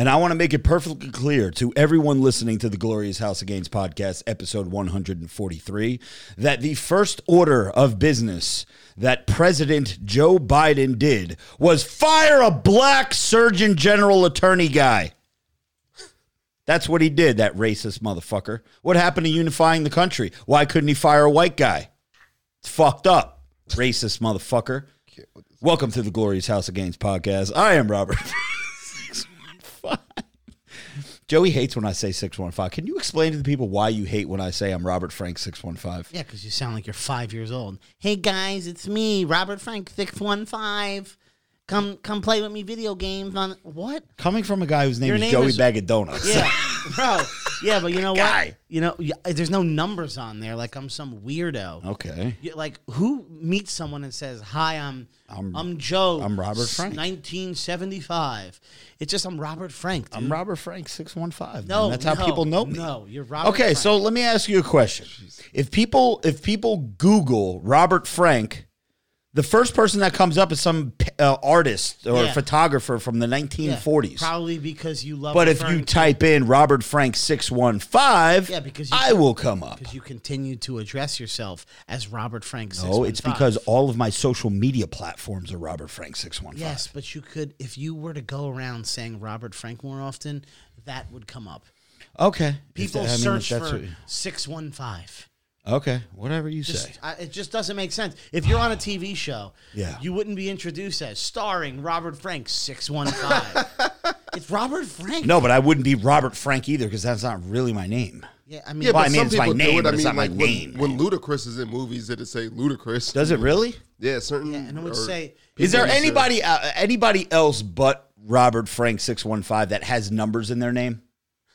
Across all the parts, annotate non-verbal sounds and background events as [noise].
And I want to make it perfectly clear to everyone listening to the Glorious House of Gains podcast, episode 143, that the first order of business that President Joe Biden did was fire a black Surgeon General attorney guy. That's what he did, that racist motherfucker. What happened to unifying the country? Why couldn't he fire a white guy? It's fucked up, racist motherfucker. Welcome to the Glorious House of Gains podcast. I am Robert. [laughs] 615. [laughs] Joey hates when I say 615. Can you explain to the people why you hate when I say I'm Robert Frank 615? Yeah, because you sound like you're five years old. Hey guys, it's me, Robert Frank six one five. Come come play with me video games on what? Coming from a guy whose name Your is name Joey is- Bag of Donuts. Yeah, [laughs] bro. Yeah, but you know Guy. what? You know, y- there's no numbers on there. Like I'm some weirdo. Okay. You- Like who meets someone and says, "Hi, I'm I'm- I'm, Joe. I'm Robert Frank." 1975." It's just I'm Robert Frank. Dude. I'm Robert Frank 615. No, man. That's how no, people know me. No, you're Robert. Okay, Frank. so let me ask you a question. If people if people Google Robert Frank, the first person that comes up is some uh, artist or Yeah. photographer from the Yeah, 1940s. probably because you love. but if you type in Robert Frank 615, Yeah, because I will come up. because you continue to address yourself as Robert Frank. No, it's because all of my social media platforms are Robert Frank 615. Yes, but you could, if you were to go around saying Robert Frank more often, that would come up. Okay. People that- I mean, search for six one five. Okay, whatever you say. I, it just doesn't make sense. If you're on a TV show, Yeah. you wouldn't be introduced as starring Robert Frank six one five. [laughs] It's Robert Frank. No, but I wouldn't be Robert Frank either because that's not really my name. Yeah, I mean, Yeah, Well, I but mean, some it's my people name, do it. but I it's mean, not my like name, when, when. Ludacris is in movies, it'd say Ludacris. Does it really? Yeah, certain. yeah, and I would or say Is there people say- anybody uh, anybody else but Robert Frank six one five that has numbers in their name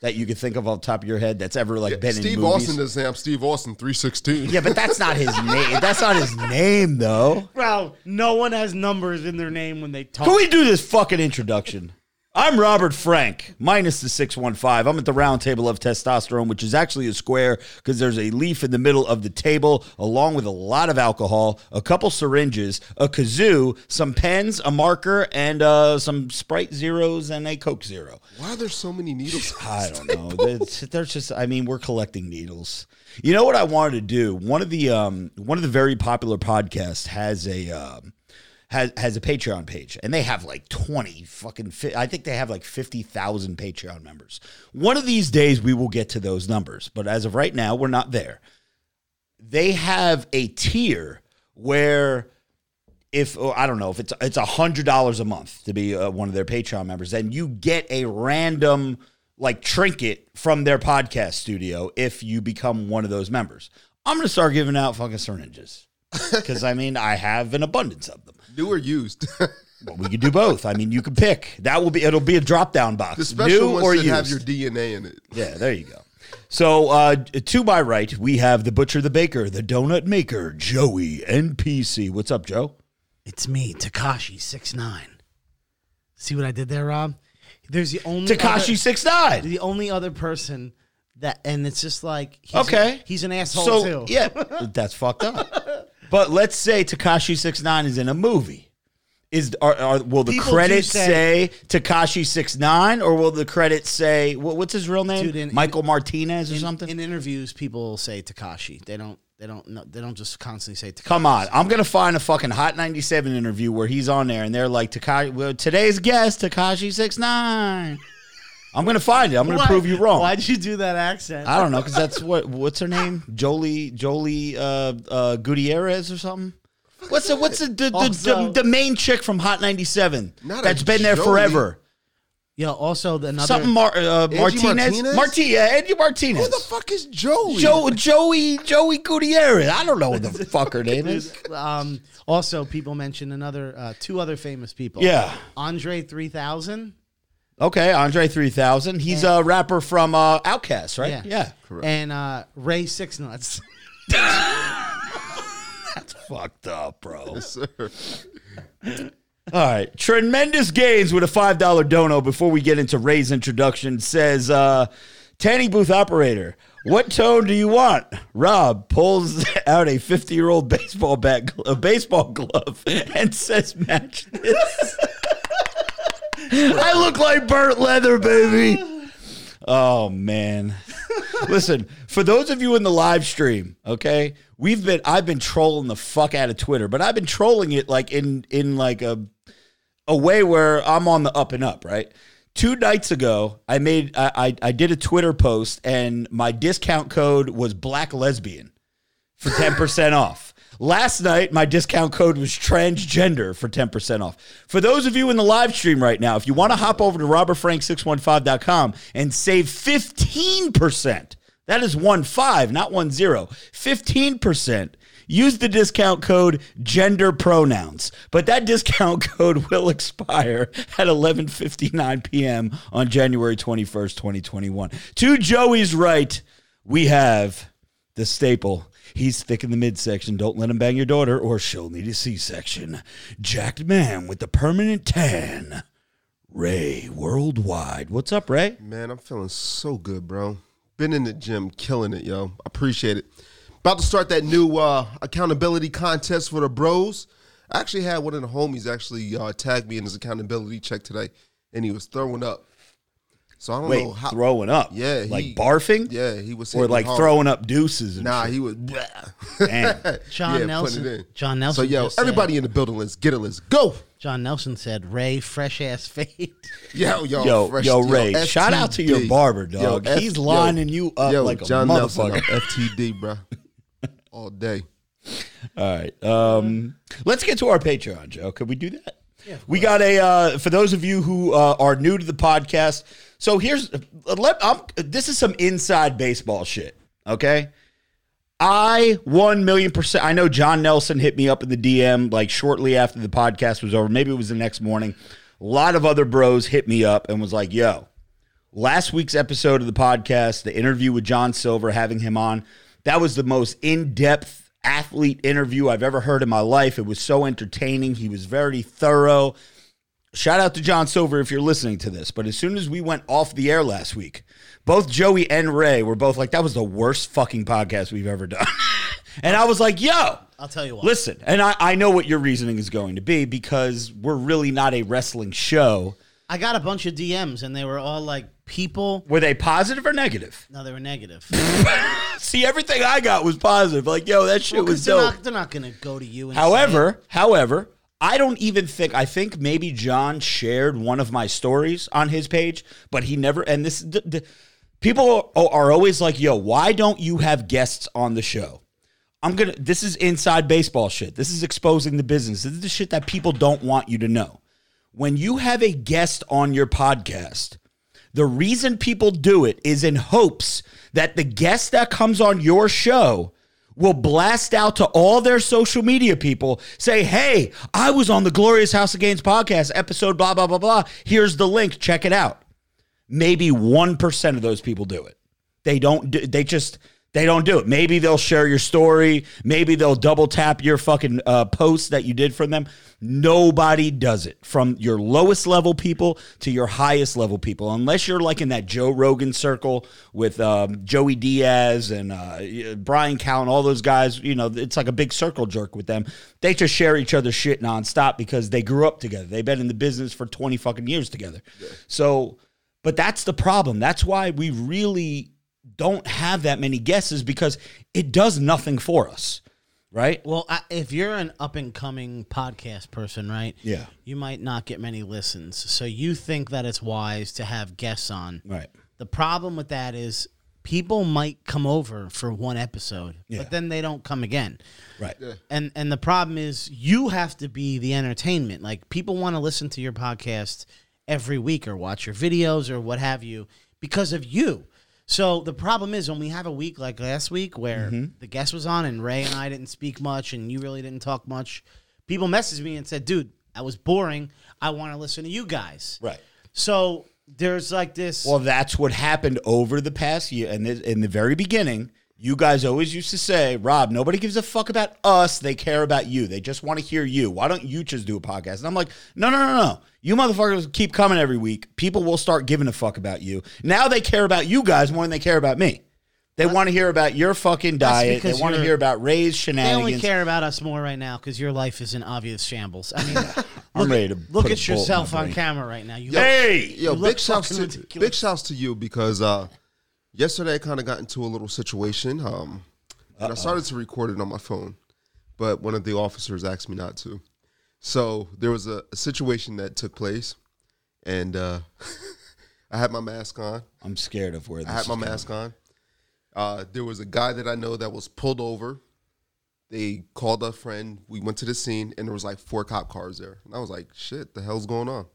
that you could think of off the top of your head that's ever like Yeah, been Steve in movies? Austin does say I'm Steve Austin three sixteen. yeah, but that's not his [laughs] name. That's not his name though. Well, no one has numbers in their name when they talk. Can we do this fucking introduction? I'm Robert Frank, minus the 615. I'm at the round table of testosterone, which is actually a square because there's a leaf in the middle of the table, along with a lot of alcohol, a couple syringes, a kazoo, some pens, a marker, and uh, some Sprite Zeros and a Coke Zero. Why are there so many needles? I don't know. There's, just, I mean, we're collecting needles. You know what I wanted to do? One of the um, one of the very popular podcasts has a um, has has a Patreon page, and they have like twenty fucking. Fi- I think they have like fifty thousand Patreon members. One of these days, we will get to those numbers, but as of right now, we're not there. They have a tier where if oh, I don't know if it's it's a hundred dollars a month to be uh, one of their Patreon members, then you get a random like trinket from their podcast studio if you become one of those members. I'm gonna start giving out fucking syringes because I mean I have an abundance of them. New or used? [laughs] But we could do both. I mean, you can pick. That will be it'll be a drop down box. the special new ones or should used. have your DNA in it. Yeah, there you go. So uh, to my right, we have the butcher, the baker, the donut maker, Joey NPC. What's up, Joe? It's me, Tekashi six nine. See what I did there, Rob? There's the only Tekashi other- six nine. the only other person that, and it's just like he's Okay. he's an asshole So too. yeah, [laughs] that's fucked up. But let's say Tekashi Six Nine is in a movie. Is are, are will the People do credits say- say Tekashi Six Nine or will the credits say what, what's his real name? Dude, in- Michael Martinez or in, something? in interviews, people say Tekashi. They don't. They don't. know They don't just constantly say Tekashi. Come on, I'm gonna find a fucking Hot 97 interview where he's on there and they're like Tekashi. Well, today's guest Tekashi Six Nine. I'm gonna find it. I'm gonna Why- prove you wrong. Why'd you do that accent? I don't know because that's what what's her name? Jolie Jolie uh, uh, Gutierrez or something. What's the what's the the, the, Also- the, the main chick from Hot 97 Not a that's been there Jolie. forever? Yeah. Also, the another. Something Mar- uh, Martinez. Martinez? Marti- yeah, Angie Martinez. Who the fuck is Joey? Joe, Joey Joey Gutierrez. I don't know what the [laughs] fuck her name is. [laughs] um, also, people mentioned another, uh, two other famous people. Yeah. Andre three thousand. Okay, Andre 3000. He's a rapper from uh, Outkast, right? Yeah. Yeah. And uh, Ray Six Nuts. [laughs] That's fucked up, bro. Sir. All right. Tremendous gains with a $5 dono before we get into Ray's introduction says, uh, Tanny booth operator, what tone do you want? Rob pulls [laughs] out a 50 year old baseball bat, a baseball glove, and says, match this. [laughs] I look like burnt leather, baby. Oh, man. Listen, for those of you in the live stream, okay, we've been I've been trolling the fuck out of Twitter, but I've been trolling it like in in like a a way where I'm on the up and up, right? Two nights ago, I made I I, I did a Twitter post and my discount code was black lesbian for 10% off. Last night, my discount code was transgender for 10% off. For those of you in the live stream right now, if you want to hop over to robertfrank615.com and save 15%, that is one five, not one zero, 15%. Use the discount code gender pronouns, but that discount [laughs] code will expire at 11:59 p.m. on January 21st, 2021. To Joey's right, we have the staple. He's thick in the midsection. Don't let him bang your daughter, or she'll need a C-section. Jacked man with the permanent tan. Ray Worldwide. What's up, Ray? Man, I'm feeling so good, bro. Been in the gym, killing it, yo. Appreciate it. About to start that new uh, accountability contest for the bros. I actually had one of the homies actually uh, tag me in his accountability check today, and he was throwing up. So I don't Wait, know how. throwing up? Yeah, like barfing? Yeah, he was or like hard. throwing up deuces? And Nah, shit? he was. [laughs] Damn. John yeah, Nelson. It in. John Nelson. So yo, just said- everybody in the building, let's get it. Let's go. John Nelson said, "Ray, fresh ass [laughs] fade." Yo, yo, Yo, fresh, yo, Ray, shout out to your barber, dog. F- He's lining you up yo, like a John Nelson, motherfucker. I'm FTD, bro, all day. All right. Um, let's get to our Patreon, Joe. Could we do that? Yeah. We got a uh, for those of you who uh, are new to the podcast. So here's let I'm, this is some inside baseball shit. Okay. I one million percent. I know John Nelson hit me up in the DM like shortly after the podcast was over. Maybe it was the next morning. A lot of other bros hit me up and was like, "Yo, last week's episode of the podcast, the interview with John Silver, having him on, that was the most in depth athlete interview I've ever heard in my life. It was so entertaining. He was very thorough. Shout out to John Silver if you're listening to this. But as soon as we went off the air last week, both Joey and Ray were both like, that was the worst fucking podcast we've ever done. [laughs] and I was like, yo, I'll tell you what. listen. And I, I know what your reasoning is going to be because we're really not a wrestling show. I got a bunch of DMs, and they were all like, "People." Were they positive or negative? No, they were negative. [laughs] See, everything I got was positive. Like, yo, that shit Well, 'cause was they're dope. not, they're not going to go to you. And say However, however, I don't even think I think maybe John shared one of my stories on his page, but he never. And this, the, the, people are, are always like, "Yo, why don't you have guests on the show?" I'm gonna. This is inside baseball shit. This is exposing the business. This is the shit that people don't want you to know. When you have a guest on your podcast, the reason people do it is in hopes that the guest that comes on your show will blast out to all their social media people, say, Hey, I was on the Glorious House of Gains podcast, episode blah, blah, blah, blah. Here's the link. Check it out. Maybe 1% of those people do it. They don't do, they just they don't do it. Maybe they'll share your story. Maybe they'll double tap your fucking uh, post that you did for them. Nobody does it from your lowest level people to your highest level people, unless you're like in that Joe Rogan circle with um, Joey Diaz and uh, Brian Callen, all those guys. You know, it's like a big circle jerk with them. They just share each other's shit nonstop because they grew up together. They've been in the business for 20 fucking years together. So, but that's the problem. That's why we really don't have that many guesses because it does nothing for us, right? Well, I, if you're an up and coming podcast person, right? Yeah. You might not get many listens. So you think that it's wise to have guests on. Right. The problem with that is people might come over for one episode, Yeah. but then they don't come again. Right. And and the problem is you have to be the entertainment. Like people want to listen to your podcast every week or watch your videos or what have you because of you. So the problem is when we have a week like last week where mm-hmm. the guest was on and Ray and I didn't speak much and you really didn't talk much, people messaged me and said, "Dude, that was boring. I want to listen to you guys." Right. So there's like this. Well, that's what happened over the past year. And in the very beginning, you guys always used to say, Rob, nobody gives a fuck about us. They care about you. They just want to hear you. Why don't you just do a podcast? And I'm like, no, no, no, no. You motherfuckers keep coming every week. People will start giving a fuck about you. Now they care about you guys more than they care about me. They want to hear about your fucking diet. They because want to you're- hear about Ray's shenanigans. they shenanigans. only care about us more right now because your life is in obvious shambles. I mean, [laughs] I'm look, ready to look put a at bolt in yourself my on brain. camera right now. You Hey! Yo, You look big shouts fucking to ridiculous. big shouts to you because uh, yesterday I kind of got into a little situation. Um, and I started to record it on my phone, but one of the officers asked me not to. So there was a, a situation that took place, and uh, [laughs] I had my mask on. I'm scared of where this I had my going. mask on. Uh, there was a guy that I know that was pulled over. They called a friend. We went to the scene, and there was like four cop cars there. And I was like, "Shit, the hell's going on?"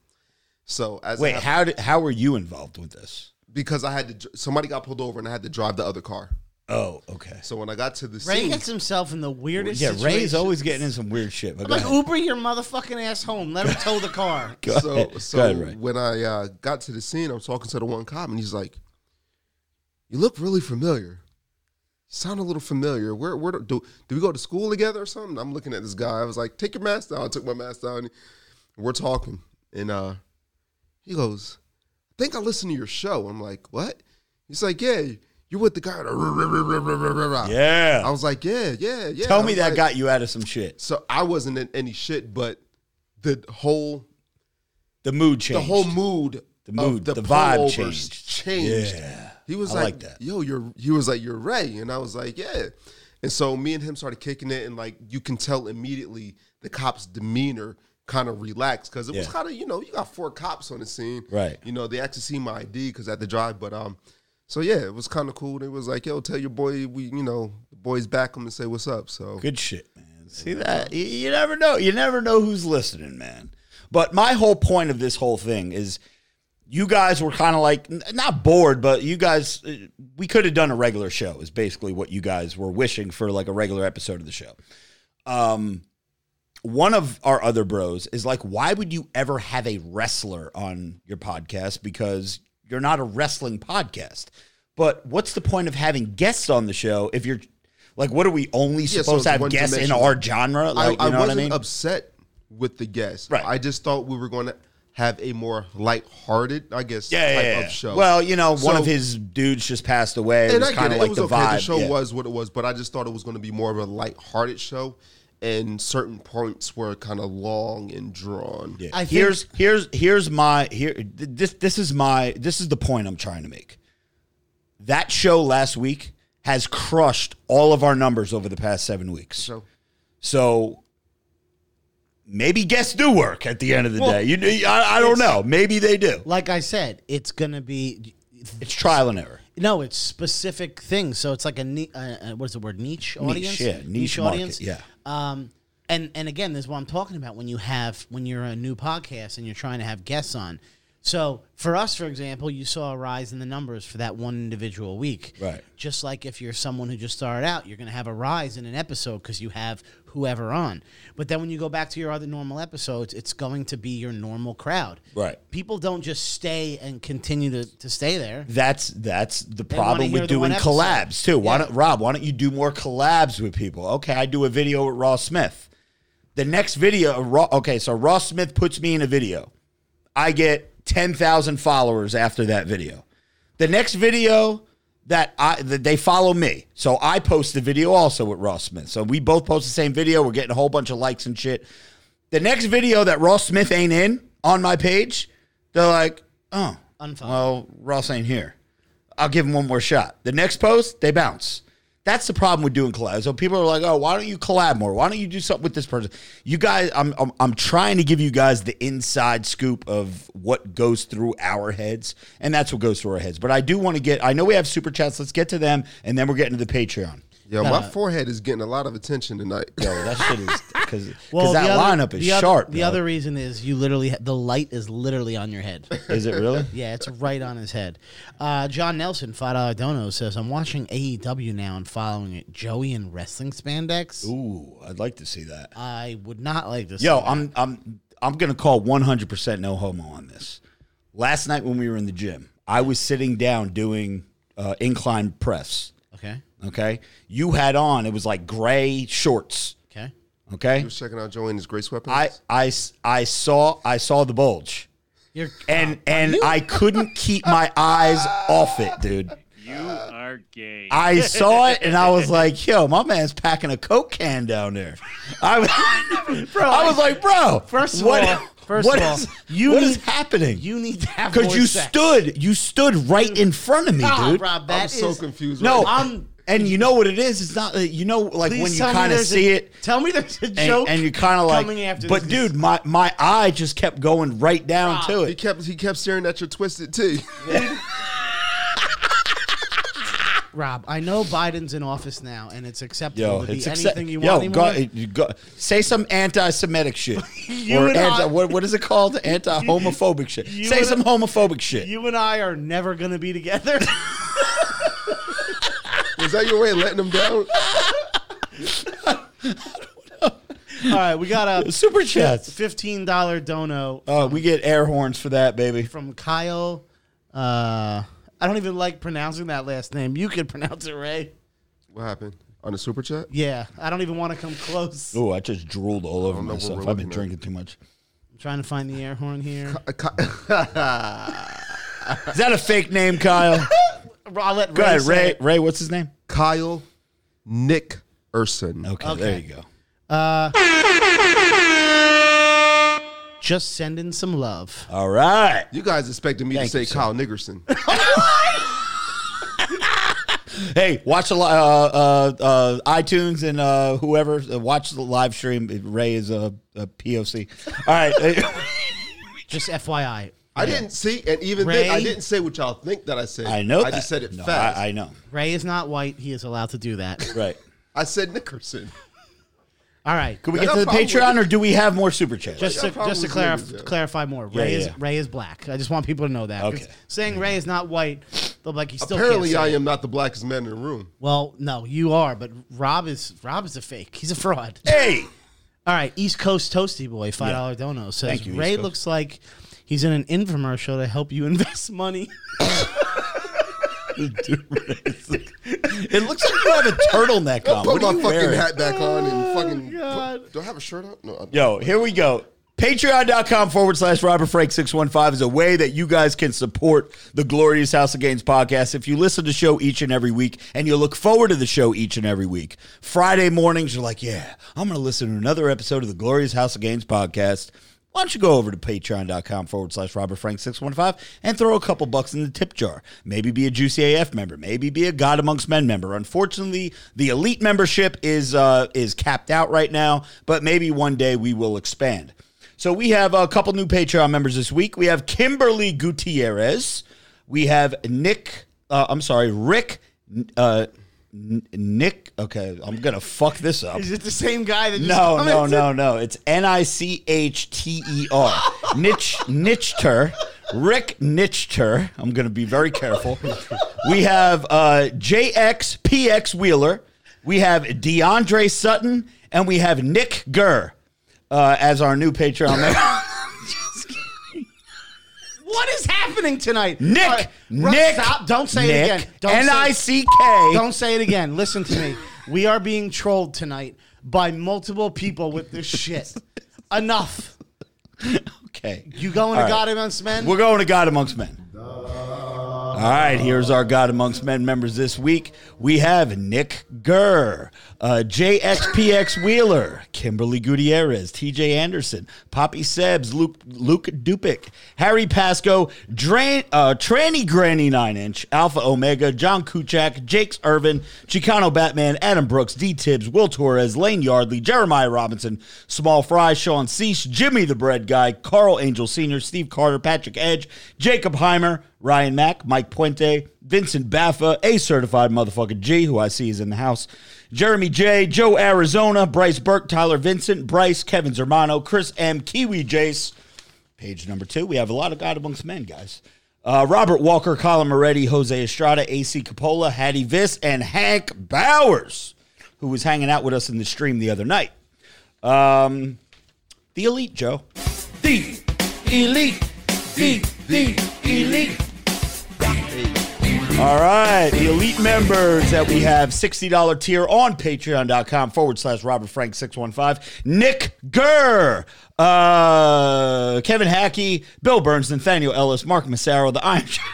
So as Wait, have- how did how were you involved with this? because I had to. Somebody got pulled over, and I had to drive the other car. Oh, okay. So when I got to the scene Ray scene, gets himself in the weirdest. Yeah, Ray's situations. always getting in some weird shit. But I'm go like ahead. Uber your motherfucking ass home. Let him tow the [laughs] car. Go so ahead. so Go ahead, Ray. when I uh, got to the scene, I was talking to the one cop, and he's like, "You look really familiar. You sound a little familiar. Where where do do we go to school together or something?" I'm looking at this guy. I was like, "Take your mask down." I took my mask down. And we're talking, and uh, he goes, "I think I listened to your show." I'm like, "What?" He's like, "Yeah." You're with the guy. Yeah. I was like, yeah, yeah, yeah. Tell me that like- got you out of some shit. So I wasn't in any shit, but the whole The mood changed. the whole mood, The mood, the, the vibe changed. changed. Yeah. He was like, like that. "Yo, you're." He was like, "You're Ray," and I was like, "Yeah." And so me and him started kicking it, and like you can tell immediately the cop's demeanor kind of relaxed because it was kind of you know you got four cops on the scene, Right. You know they actually see my ID because at the drive, but um, so yeah, it was kind of cool. They was like, "Yo, tell your boy we you know the boys back him and say what's up." So Good shit, man. See that? You, you never know. You never know who's listening, man. But my whole point of this whole thing is you guys were kind of like not bored, but you guys uh, we could have done a regular show. Is basically what you guys were wishing for, like a regular episode of the show. Um, one of our other bros is like, why would you ever have a wrestler on your podcast? Because you're not a wrestling podcast. But what's the point of having guests on the show if you're like, what are we only so supposed to have guests in our genre? Like, I, you know I what I wasn't mean? upset with the guest. Right. I just thought we were going to have a more light-hearted, I guess, yeah, type yeah, yeah. of show. Well, you know, one of his dudes just passed away. It was kind of like it was the okay. vibe. The show yeah. was what it was, but I just thought it was going to be more of a light-hearted show, and certain points were kind of long and drawn. Yeah. I think- here's here's here's my here this this is my this is the point I'm trying to make. That show last week has crushed all of our numbers over the past seven weeks. So So maybe guests do work at the end of the day. You, I, I don't know. Maybe they do. Like I said, it's gonna be. It's trial and error. No, it's specific things. So it's like a ni- uh, uh, what is the word niche audience? yeah, niche market, yeah. Um, and and again, this is what I'm talking about when you have when you're a new podcast and you're trying to have guests on. So for us, for example, you saw a rise in the numbers for that one individual week. Right. Just like if you're someone who just started out, you're going to have a rise in an episode because you have whoever on. But then when you go back to your other normal episodes, it's going to be your normal crowd. Right. People don't just stay and continue to, to stay there. That's that's the wanna problem with doing collabs too. Why Yeah. don't Rob? Why don't you do more collabs with people? Okay, I do a video with Ross Smith. The next video, Raw, okay, so Ross Smith puts me in a video. I get ten thousand followers after that video. The next video that I that they follow me, so I post the video also with Ross Smith. So we both post the same video. We're getting a whole bunch of likes and shit. The next video that Ross Smith ain't in on my page, they're like, oh, Unfollow. well, Ross ain't here. I'll give him one more shot. The next post, they bounce. That's the problem with doing collabs. So people are like, "Oh, why don't you collab more? Why don't you do something with this person?" You guys, I'm I'm, I'm trying to give you guys the inside scoop of what goes through our heads, and that's what goes through our heads. But I do want to get. I know we have super chats. Let's get to them, and then we're getting to the Patreon. Yo, my forehead is getting a lot of attention tonight. Yo, that shit is [laughs] because Well, that the other- lineup is the other- sharp. The dog. other reason is you literally the light is literally on your head. is it really? [laughs] yeah, it's right on his head. Uh, John Nelson, five dollar dono says, "I'm watching AEW now and following it. Joey in wrestling spandex. Ooh, I'd like to see that. I would not like to. see Yo, that. I'm I'm I'm gonna call 100 percent no homo on this. last night when we were in the gym, I was sitting down doing uh, incline press. Okay. Okay, you had on it was like gray shorts. Okay. Okay, He was checking out Joe and his Grace weapons. I saw I saw the bulge, You're and [laughs] and I couldn't keep my eyes off it, dude. You are gay. I saw it and I was [laughs] like, "Yo, my man's packing a coke can down there." I, was- [laughs] Bro, I was like, "Bro, First of what- all- first what of all, is- you what is need- happening? you need to have because you sex. stood, you stood right in front of me, dude. Rob, I'm that so is- confused. No, right I'm- and you know what it is? It's not, you know, like Please when you kind of see a- it. Tell me there's a joke. and you kind of like, coming after but this. dude, my my eye just kept going right down Rob, to it. He kept he kept staring at your twisted tea. Rob, I know Biden's in office now, and it's acceptable Yo, to be it's anything you Yo, want go, anymore. you go, say some anti-Semitic shit, [laughs] You or and anti, I- what, what is it called? Anti-homophobic [laughs] shit. you Say and some I- homophobic shit. You and I are never going to be together. [laughs] Was that your way of letting him down? All right, we got a Super chats. fifteen dollar dono Oh, we get air horns for that, baby. from Kyle. Uh, I don't even like pronouncing that last name. You can [laughs] pronounce it, Ray. What happened on the super chat? Yeah, I don't even want to come close. Oh, I just drooled all over know what myself. we're I've been looking at. drinking too much. I'm trying to find the air horn here. A co- [laughs] Is that a fake name, Kyle? [laughs] I'll let Go Ray ahead, say Ray. it. Ray, what's his name? Kyle Nick Urson. Okay, there you go. Uh, Just sending some love. All right. You guys expected me Thank to say you, sir. Kyle Nickerson. [laughs] [laughs] Hey, watch the li- uh, uh, uh, iTunes and uh, whoever uh, watch the live stream. Ray is a, a POC. All right. [laughs] Just FYI. I didn't see, and even Ray? then, I didn't say what y'all think that I said. I know. I that. just said it No, fast. I, I, I know. Ray is not white. He is allowed to do that. Right. I said Nickerson. All right. Could we get to the problems Patreon, or do we have more super chats? Just to, just to with clarify, niggas, yeah. clarify more, Yeah, Ray is yeah. Ray is black. I just want people to know that. 'cause Okay. Saying Ray is not white, they'll be like he still Apparently, can't I say it. am not the blackest man in the room. Well, no, you are, but Rob is Rob is a fake. He's a fraud. hey. [laughs] All right, East Coast Toasty Boy, five dollar dono says Thank you, East Ray Coast. looks like he's in an infomercial to help you [laughs] invest money. [laughs] It looks like you have a turtleneck on. Put What my fucking wearing? hat back on and oh, fucking. God. Put, do I have a shirt on? No. I, Yo, here we go. Patreon.com forward slash Robert Frank 615 is a way that you guys can support the Glorious House of Gains podcast. If you listen to the show each and every week and you look forward to the show each and every week, Friday mornings, you're like, yeah, I'm going to listen to another episode of the Glorious House of Gains podcast. Why don't you go over to patreon.com forward slash Robert Frank 615 and throw a couple bucks in the tip jar? Maybe be a Juicy AF member. Maybe be a God Amongst Men member. Unfortunately, the elite membership is uh, is capped out right now, but maybe one day we will expand. So we have a couple new Patreon members this week. We have Kimberly Gutierrez. We have Nick. Uh, I'm sorry, Rick. Uh, N- Nick. Okay, I'm gonna fuck this up. Is it the same guy that just No, no, no, no. It's N I C H T E R. Nitch Nichter. Rick Nichter. I'm to be very careful. We have uh, JX PX Wheeler. We have DeAndre Sutton. And we have Nick Gurr uh, as our new Patreon member. What is happening tonight? Nick. Right, Nick. Stop. Don't say Nick, it again. Don't say- N I C K. Don't say it again. Listen to me. We are being trolled tonight by multiple people with this shit. [laughs] Enough. Okay. You going All to right. God Amongst Men? We're going to God Amongst Men. All right, here's our God Amongst Men members this week. We have Nick Gurr, uh, JXPX Wheeler, Kimberly Gutierrez, TJ Anderson, Poppy Sebs, Luke, Luke Dupic, Harry Pasco, Drain, uh, Tranny Granny 9 Inch, Alpha Omega, John Kuchak, Jakes Irvin, Chicano Batman, Adam Brooks, D Tibbs, Will Torres, Lane Yardley, Jeremiah Robinson, Small Fry, Sean Cease, Jimmy the Bread Guy, Carl Angel Sr., Steve Carter, Patrick Edge, Jacob Heimer, Ryan Mack, Mike Puente, Vincent Baffa, a certified motherfucker G, who I see is in the house, Jeremy J, Joe Arizona, Bryce Burke, Tyler Vincent, Bryce, Kevin Zermano, Chris M, Kiwi Jace. Page number two, we have a lot of God amongst men, guys. Uh, Robert Walker, Colin Moretti, Jose Estrada, AC Capola, Hattie Viss, and Hank Bowers, who was hanging out with us in the stream the other night. Um, the Elite, Joe. The Elite. The, The elite. All right, the elite members that we have $60 tier on patreon.com forward slash Robert Frank 615. Nick Gurr, uh, Kevin Hackey, Bill Burns, Nathaniel Ellis, Mark Massaro, the Iron [laughs] Giant.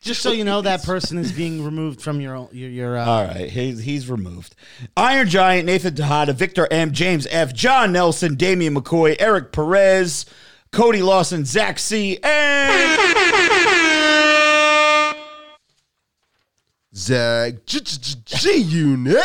Just so you know, that person is being removed from your your, your uh, All right, he's, he's removed. Iron Giant, Nathan Tejada, Victor M, James F, John Nelson, Damian McCoy, Eric Perez, Cody Lawson, Zach C, and Zach G- G- G- G Unit.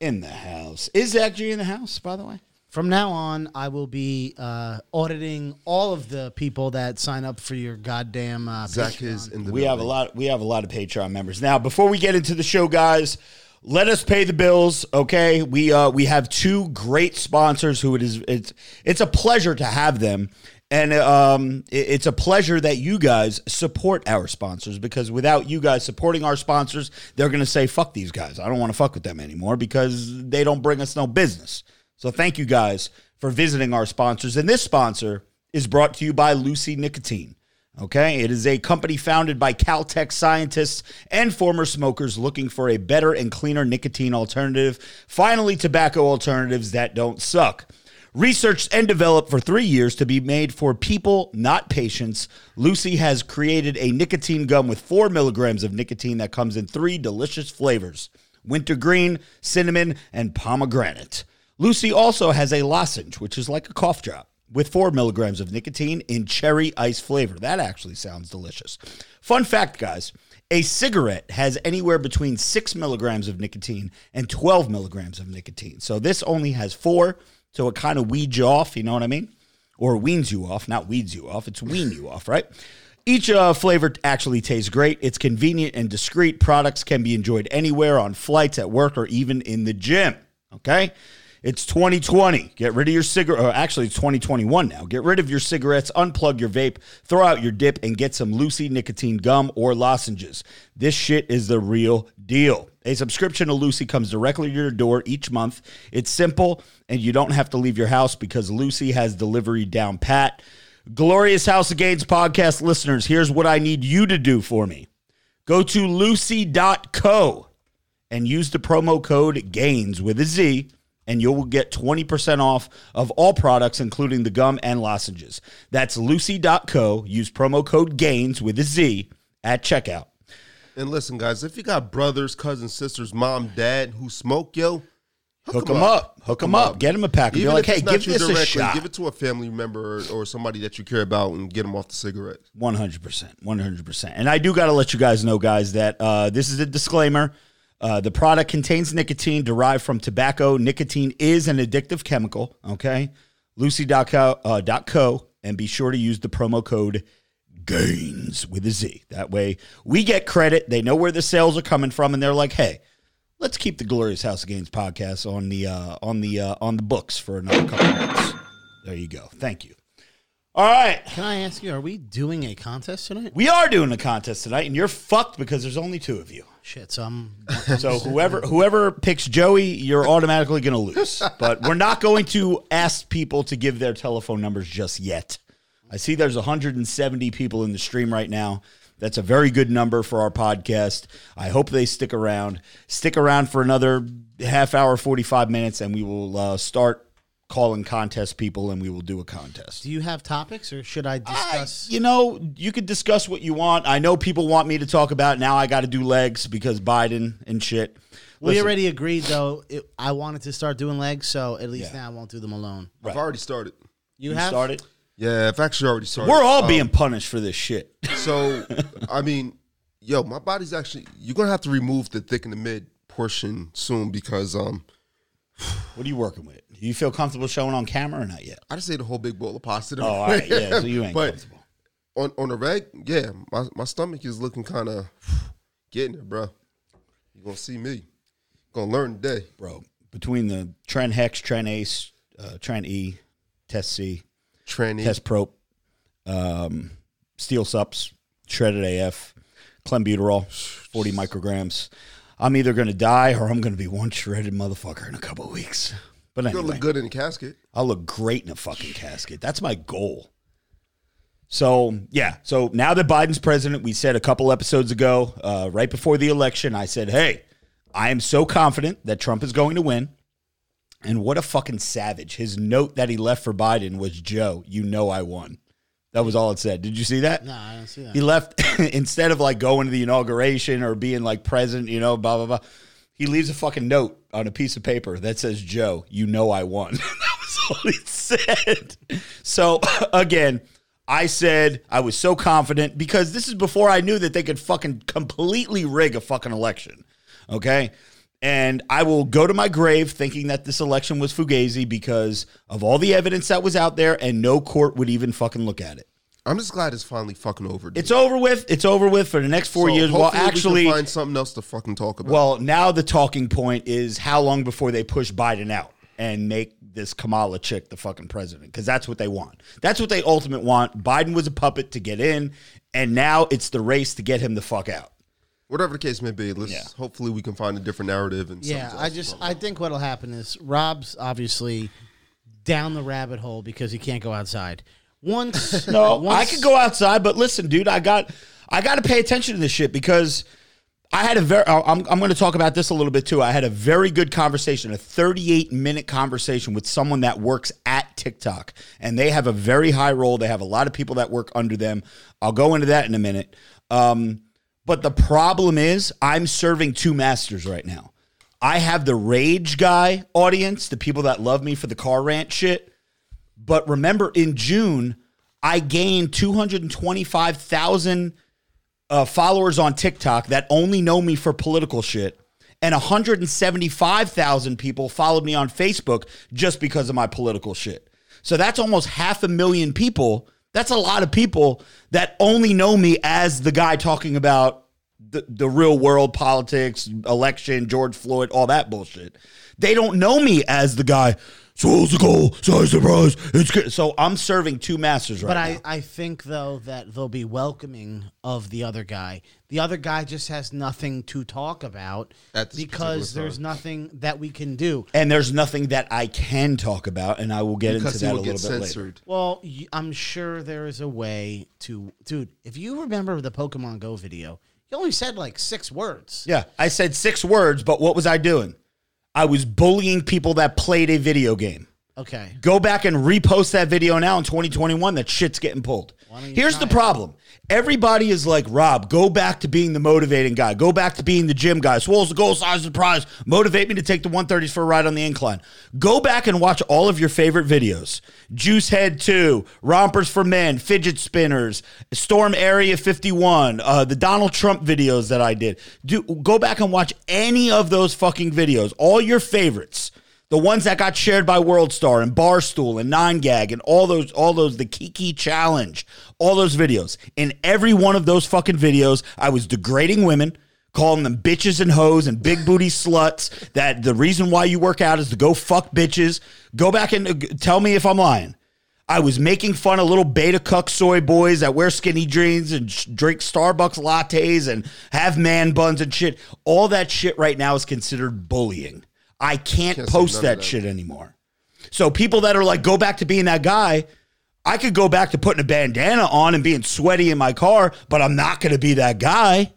in the house. Is Zach G in the house, by the way? From now on, I will be uh, auditing all of the people that sign up for your goddamn. Uh, Zach Patreon. is in the We have a building. lot. We have a lot of Patreon members now. Before we get into the show, guys, let us pay the bills. Okay, we uh we have two great sponsors who it is. It's it's a pleasure to have them, and um it- it's a pleasure that you guys support our sponsors because without you guys supporting our sponsors, they're gonna say fuck these guys. I don't want to fuck with them anymore because they don't bring us no business. So thank you guys for visiting our sponsors, and this sponsor is brought to you by Lucy Nicotine. Okay, it is a company founded by Caltech scientists and former smokers looking for a better and cleaner nicotine alternative. Finally, tobacco alternatives that don't suck. Researched and developed for three years to be made for people, not patients, Lucy has created a nicotine gum with four milligrams of nicotine that comes in three delicious flavors wintergreen, cinnamon, and pomegranate. Lucy also has a lozenge, which is like a cough drop with four milligrams of nicotine in cherry ice flavor. That actually sounds delicious. Fun fact, guys a cigarette has anywhere between six milligrams of nicotine and 12 milligrams of nicotine. So this only has four, so it kind of weeds you off, you know what I mean? Or weans you off, not weeds you off, it's wean you off, right? Each uh, flavor actually tastes great. It's convenient and discreet. Products can be enjoyed anywhere on flights, at work, or even in the gym. Okay? It's 2020. Get rid of your cigarette. Uh, actually, it's 2021 now. Get rid of your cigarettes, unplug your vape, throw out your dip, and get some Lucy nicotine gum or lozenges. This shit is the real deal. A subscription to Lucy comes directly to your door each month. It's simple, and you don't have to leave your house because Lucy has delivery down pat. Glorious House of Gains podcast listeners, here's what I need you to do for me go to lucy.co and use the promo code GAINS with a Z, and you will get 20% off of all products, including the gum and lozenges. That's lucy.co. Use promo code GAINS with a Z at checkout. And listen, guys, if you got brothers, cousins, sisters, mom, dad who smoke, yo, Hook them up. Hook them up. Get them a pack. And be like, hey, give this a shot. give it to a family member or, or somebody that you care about and get them off the cigarette. One hundred percent, one hundred percent. And I do got to let you guys know, guys, that uh, this is a disclaimer. Uh, the product contains nicotine derived from tobacco. Nicotine is an addictive chemical. Okay, Lucy.co, uh, co, and be sure to use the promo code GAINS with a Z. That way, we get credit. They know where the sales are coming from, and they're like, hey. Let's keep the Glorious House of Gains podcast on the uh, on the uh, on the books for another couple months. There you go. Thank you. All right. Can I ask you, are we doing a contest tonight? We are doing a contest tonight, and you're fucked because there's only two of you. Shit, so I'm. [laughs] So whoever whoever picks Joey, you're automatically going to lose. But we're not going to ask people to give their telephone numbers just yet. I see there's 170 people in the stream right now. That's a very good number for our podcast. I hope they stick around. Stick around for another half hour, 45 minutes, and we will uh, start calling contest people, and we will do a contest. Do you have topics, or should I I- discuss? you know, you could discuss what you want. I know people want me to talk about now. I got to do legs because Biden and shit. we Listen, already agreed, though. It, I wanted to start doing legs, so at least Yeah. now I won't do them alone. Right. I've already started. You, you have started. Yeah, I've actually already started. We're all Um, being punished for this shit. So, I mean, yo, my body's actually. You're gonna have to remove the thick and the mid portion soon because um, What are you working with? You feel comfortable showing on camera or not yet? I just ate a whole big bowl of pasta. Oh, all right. Yeah, so you [laughs] ain't But comfortable. on on the reg, yeah, my my stomach is looking kind of getting it, bro. You gonna see me? Gonna learn today. Bro, between the Tren Hex, Tren Ace, uh, Tren E, Test C, Tranny. Test Pro, um, Steel Sups, Shredded AF, Clenbuterol, 40 micrograms. I'm either going to die or I'm going to be one shredded motherfucker in a couple of weeks. But You're look good in the casket. I'll look great in a fucking casket. That's my goal. So yeah, so now that Biden's president, we said a couple episodes ago, uh, right before the election, I said, "Hey, I am so confident that Trump is going to win." And what a fucking savage! His note that he left for Biden was, "Joe, you know I won." That was all it said. Did you see that? No, I don't see that. He left [laughs] instead of like going to the inauguration or being like present, you know, blah blah blah. He leaves a fucking note on a piece of paper that says, "Joe, you know I won." [laughs] that was all he said. So [laughs] again, I said I was so confident because this is before I knew that they could fucking completely rig a fucking election. Okay. And I will go to my grave thinking that this election was fugazi because of all the evidence that was out there, and no court would even fucking look at it. I'm just glad it's finally fucking over. dude. It's over with. It's over with for the next four So years. Well, hopefully we actually, can find something else to fucking talk about. well, now the talking point is how long before they push Biden out and make this Kamala chick the fucking president because that's what they want. That's what they ultimate want. Biden was a puppet to get in, and now it's the race to get him the fuck out. whatever the case may be, let's Yeah. hopefully we can find a different narrative and Yeah, something I to just talk I think what'll happen is Rob's obviously down the rabbit hole because he can't go outside. Once [laughs] No, once, I could go outside, but listen, dude, I got I got to pay attention to this shit because I had a very. I'm I'm going to talk about this a little bit too. I had a very good conversation, a 38 minute conversation with someone that works at TikTok, and they have a very high role. They have a lot of people that work under them. I'll go into that in a minute. Um, but the problem is, I'm serving two masters right now. I have the rage guy audience, the people that love me for the car rant shit. But remember, in June, I gained 225,000 uh, followers on TikTok that only know me for political shit. And 175,000 people followed me on Facebook just because of my political shit. So that's almost half a million people. That's a lot of people that only know me as the guy talking about the, the real world politics, election, George Floyd, all that bullshit. They don't know me as the guy. So it's a goal. So surprise. It's good. So I'm serving two masters right But now. I, I think though that they'll be welcoming of the other guy. The other guy just has nothing to talk about At this because particular there's time. nothing that we can do. and there's nothing that I can talk about, and I will get because into he that a will little get bit later. censored. Well, y- I'm sure there is a way to, dude. If you remember the Pokemon Go video, you only said like six words. Yeah, I said six words, but what was I doing? I was bullying people that played a video game. Okay. Go back and repost that video now in 2021. That shit's getting pulled. Here's the problem. Everybody is like, Rob, go back to being the motivating guy. Go back to being the gym guy. Swolls the goal size the prize. Motivate me to take the 130s for a ride on the incline. Go back and watch all of your favorite videos. Juice Head 2, Rompers for Men, Fidget Spinners, Storm Area 51, uh, the Donald Trump videos that I did. Do, go back and watch any of those fucking videos. All your favorites. The ones that got shared by WorldStar and Barstool and Nine Gag and all those, all those, the Kiki Challenge, all those videos. In every one of those fucking videos, I was degrading women, calling them bitches and hoes and big booty sluts. That the reason why you work out is to go fuck bitches. Go back and uh, tell me if I'm lying. I was making fun of little beta cuck soy boys that wear skinny jeans and sh- drink Starbucks lattes and have man buns and shit. All that shit right now is considered bullying. I can't, Can't post that that. shit anymore. So people that are like, go back to being that guy, I could go back to putting a bandana on and being sweaty in my car, but I'm not going to be that guy.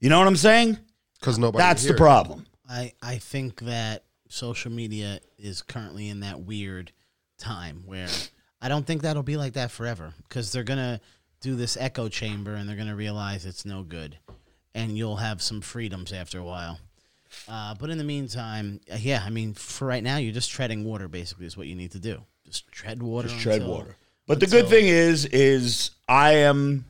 You know what I'm saying? Because nobody. That's the problem. I I think that social media is currently in that weird time where I don't think that'll be like that forever because they're gonna do this echo chamber and they're gonna realize it's no good, and you'll have some freedoms after a while. Uh, but in the meantime, uh, yeah, I mean, for right now, you're just treading water. Basically, is what you need to do. Just tread water. Just tread until- water. But the good thing is, is I am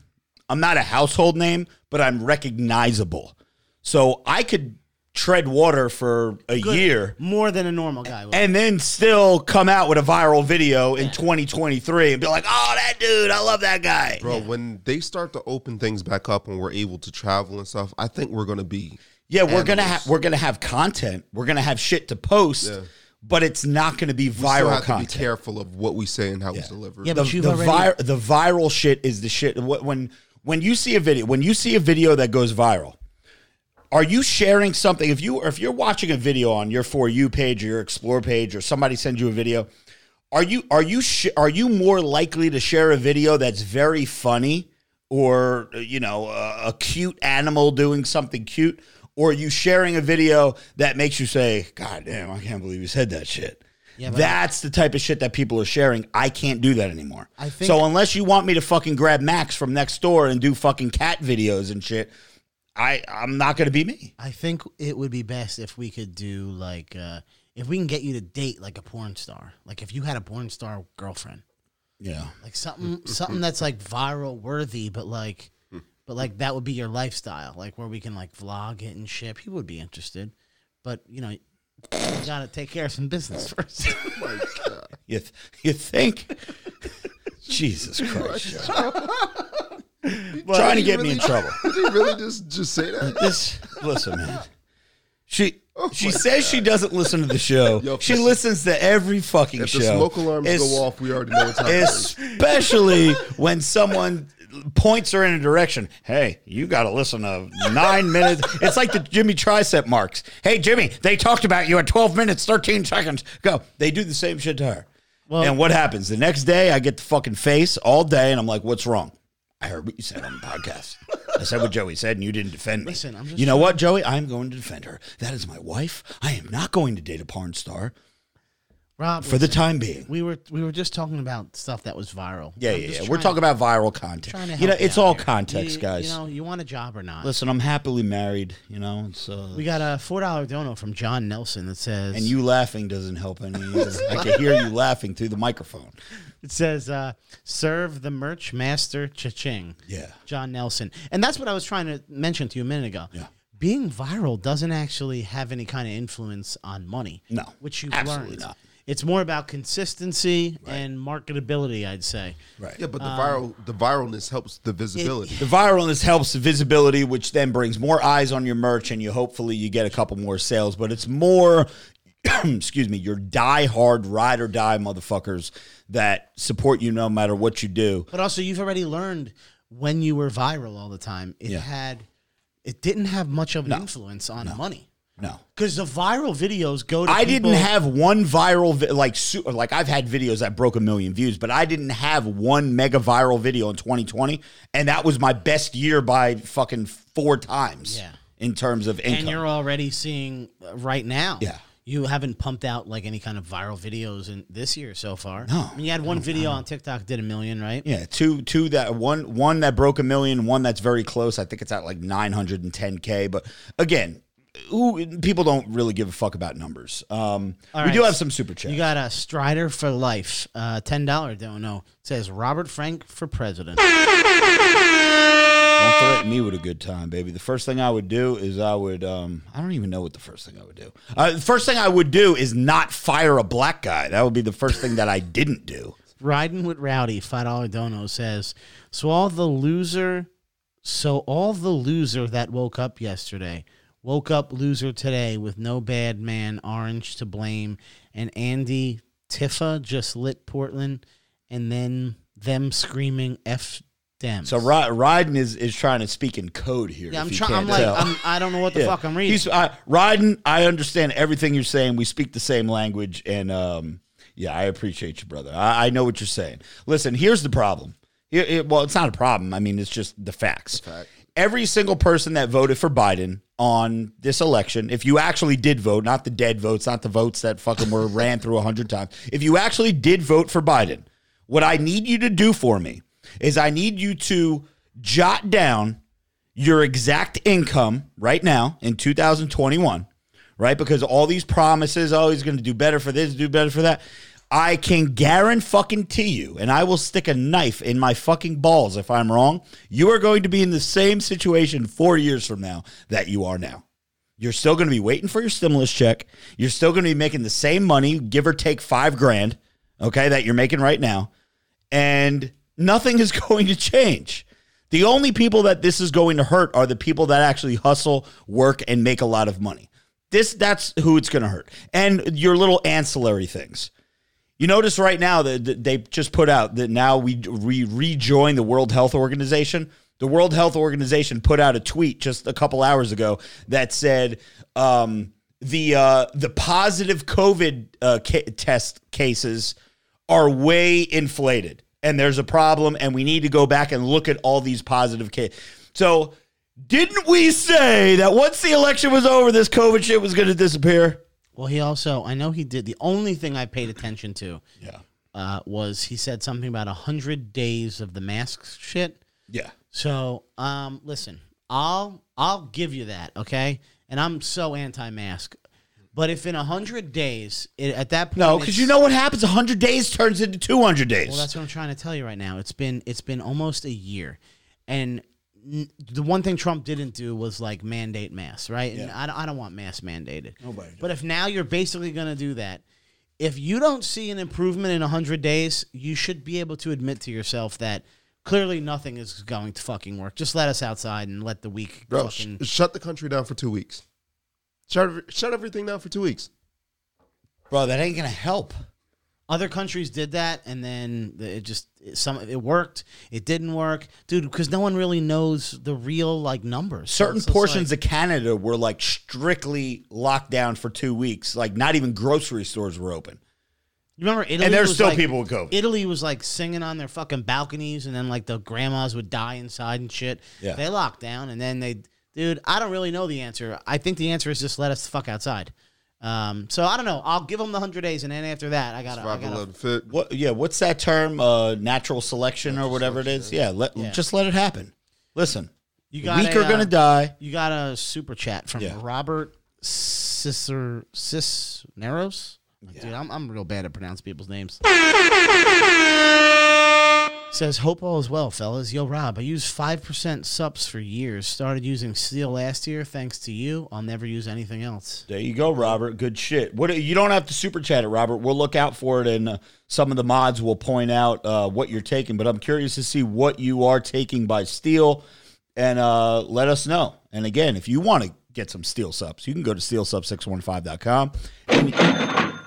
I'm not a household name, but I'm recognizable. So I could tread water for a Good. year more than a normal guy. would. and then still come out with a viral video in 2023 and be like, "Oh, that dude, I love that guy." Bro, when they start to open things back up and we're able to travel and stuff, I think we're gonna be. Yeah, we're gonna Animals. have we're gonna have content. We're gonna have shit to post, Yeah. but it's not gonna be We still viral have content. to be careful of what we say and how we deliver. Yeah, the, but you've the, already- vir- the viral shit is the shit. When when you see a video, when you see a video that goes viral, are you sharing something? If you if you're watching a video on your for you page or your explore page, or somebody sends you a video, Are you are you sh- are you more likely to share a video that's very funny or you know a, a cute animal doing something cute, or are you sharing a video that makes you say, "God damn, I can't believe you said that shit." Yeah, That's the type of shit that people are sharing. I can't do that anymore. I think- so unless you want me to fucking grab Max from next door and do fucking cat videos and shit, I I'm not gonna be me. I think it would be best if we could do like uh if we can get you to date like a porn star. Like if you had a porn star girlfriend. Yeah. Like something something that's like viral worthy, but like but like that would be your lifestyle. Like where we can like vlog it and shit. People would be interested. But you know, you gotta take care of some business [laughs] first. Oh you th- you think? [laughs] Jesus Christ! Joe. [laughs] Trying to get me in trouble. Did he really just just say that? This listen, man. She oh she says she doesn't listen to the show. Yo, she the- listens to every fucking If show. the smoke alarms Es- go off, we already know what's happening. Especially when someone points her in a direction. Hey, you got to listen to nine [laughs] minutes. It's like the Jimmy tricep marks. Hey, Jimmy, they talked about you at 12 minutes, 13 seconds. Go. They do the same shit to her. Well- and what happens? The next day, I get the fucking face all day, and I'm like, what's wrong? I heard what you said on the podcast. I said what Joey said, and you didn't defend me. Listen, I'm just you know what, Joey? I'm going to defend her. That is my wife. I am not going to date a porn star Rob, for the time being. we were we were just talking about stuff that was viral. Yeah, I'm yeah, yeah. We're talking about viral to content. You know, you it's all here. context, You- guys. You know, you want a job or not? Listen, I'm happily married. You know, it's uh, We got a four dollar dono from John Nelson that says, and you laughing doesn't help any. [laughs] I can hear you laughing through the microphone. It says, uh, "Serve the merch master, cha-ching." Yeah. John Nelson, and that's what I was trying to mention to you a minute ago. Yeah. being viral doesn't actually have any kind of influence on money. No, which absolutely learned. not. It's more about consistency and marketability, I'd say. Right. Yeah, but the um, viral the viralness helps the visibility. The viralness helps the visibility, which then brings more eyes on your merch, and you hopefully you get a couple more sales. But it's more, [clears throat] excuse me, your die-hard ride or die motherfuckers that support you no matter what you do. But also, you've already learned when you were viral all the time, it Yeah. had, it didn't have much of an No. influence on money. No. Because the viral videos go to I people- didn't have one viral vi- like su- like I've had videos that broke a million views, but I didn't have one mega viral video in 2020, and that was my best year by fucking four times. Yeah. in terms of income. and you're already seeing uh, right now. Yeah. You haven't pumped out like any kind of viral videos in this year so far. No. I mean, you had one video on TikTok did a million, right? yeah, two two that one one that broke a million, one that's very close. I think it's at like 910k. But again, who people don't really give a fuck about numbers. Um, All we right. do have some super chats. You got a Strider for life, uh, ten dollar. Don't know. It says Robert Frank for president. Don't threaten me with a good time, baby. The first thing I would do is I would, um, I don't even know what the first thing I would do. Uh, the first thing I would do is not fire a black guy. That would be the first thing that I didn't do. Riding with Rowdy, five dollar dono says, so all the loser, so all the loser that woke up yesterday woke up loser today with no bad man orange to blame, and Andy Tifa just lit Portland, and then them screaming f them. So Ry- Ryden is, is trying to speak in code here. yeah, I'm trying. I'm like, tell. I'm, I don't know what the [laughs] Yeah. fuck I'm reading. He's uh, Ryden. I understand everything you're saying. We speak the same language, and um, yeah, I appreciate you, brother. I, I know what you're saying. Listen, here's the problem. Here- it- well, it's not a problem. I mean, it's just the facts. Every single person that voted for Biden on this election, if you actually did vote, not the dead votes, not the votes that fucking were ran through a hundred times, if you actually did vote for Biden, what I need you to do for me is I need you to jot down your exact income right now in 2021, right? Because all these promises, oh, he's going to do better for this, do better for that. I can guarantee you, and I will stick a knife in my fucking balls if I'm wrong. You are going to be in the same situation four years from now that you are now. You're still going to be waiting for your stimulus check. You're still going to be making the same money, give or take five grand, okay, that you're making right now. And nothing is [laughs] going to change. The only people that this is going to hurt are the people that actually hustle, work, and make a lot of money. This that's who it's going to hurt. And your little ancillary things. You notice right now that they just put out that now we we rejoin the World Health Organization. The World Health Organization put out a tweet just a couple hours ago that said um, the uh, the positive COVID uh, ca- test cases are way inflated and there's a problem and we need to go back and look at all these positive cases. So, didn't we say that once the election was over, this COVID shit was going to disappear? Well, he also, I know he did. The only thing I paid attention to Yeah. uh, was he said something about a 100 days of the mask shit. Yeah. So, um, listen, I'll I'll give you that, okay? And I'm so anti-mask. But if in a 100 days, it, at that point No, because you know what happens? 100 days turns into 200 days. Well, that's what I'm trying to tell you right now. It's been it's been almost a year, and the one thing Trump didn't do was like mandate masks, right? And I, don't- I don't want masks mandated. Nobody But if now you're basically going to do that, if you don't see an improvement in 100 days, you should be able to admit to yourself that clearly nothing is going to fucking work. Just let us outside and let the week Bro, sh- shut the country down for two weeks. Shut, shut everything down for two weeks. Bro, that ain't going to help. Other countries did that, and then it just some it worked, it didn't work, dude. Because no one really knows the real like numbers. Certain just portions like- of Canada were like strictly locked down for two weeks. Like not even grocery stores were open. You remember Italy? And there's still like- people with COVID. Italy was like singing on their fucking balconies, and then like the grandmas would die inside and shit. Yeah. They locked down, and then they, dude. I don't really know the answer. I think the answer is just let us fuck outside. Um, so I don't know. I'll give them the hundred days, and then after that, I gotta, I Survival gotta fit. What? Yeah, what's that term? Uh, natural selection or whatever it is. Yeah, let Yeah. just let it happen. Listen, You got weak a, are gonna uh, die. You got a super chat from Yeah. Robert Cicer Cisneros. Dude, I'm, I'm real bad at pronouncing people's names. [laughs] Says, hope all is well, fellas. Yo, Rob, I used 5% subs for years. Started using Steel last year. Thanks to you, I'll never use anything else. There you go, Robert. Good shit. What you don't have to super chat it, Robert. We'll look out for it, and uh, some of the mods will point out uh, what you're taking. But I'm curious to see what you are taking by steel, and uh, let us know. And again, if you want to get some steel subs, you can go to steelsub615.com. And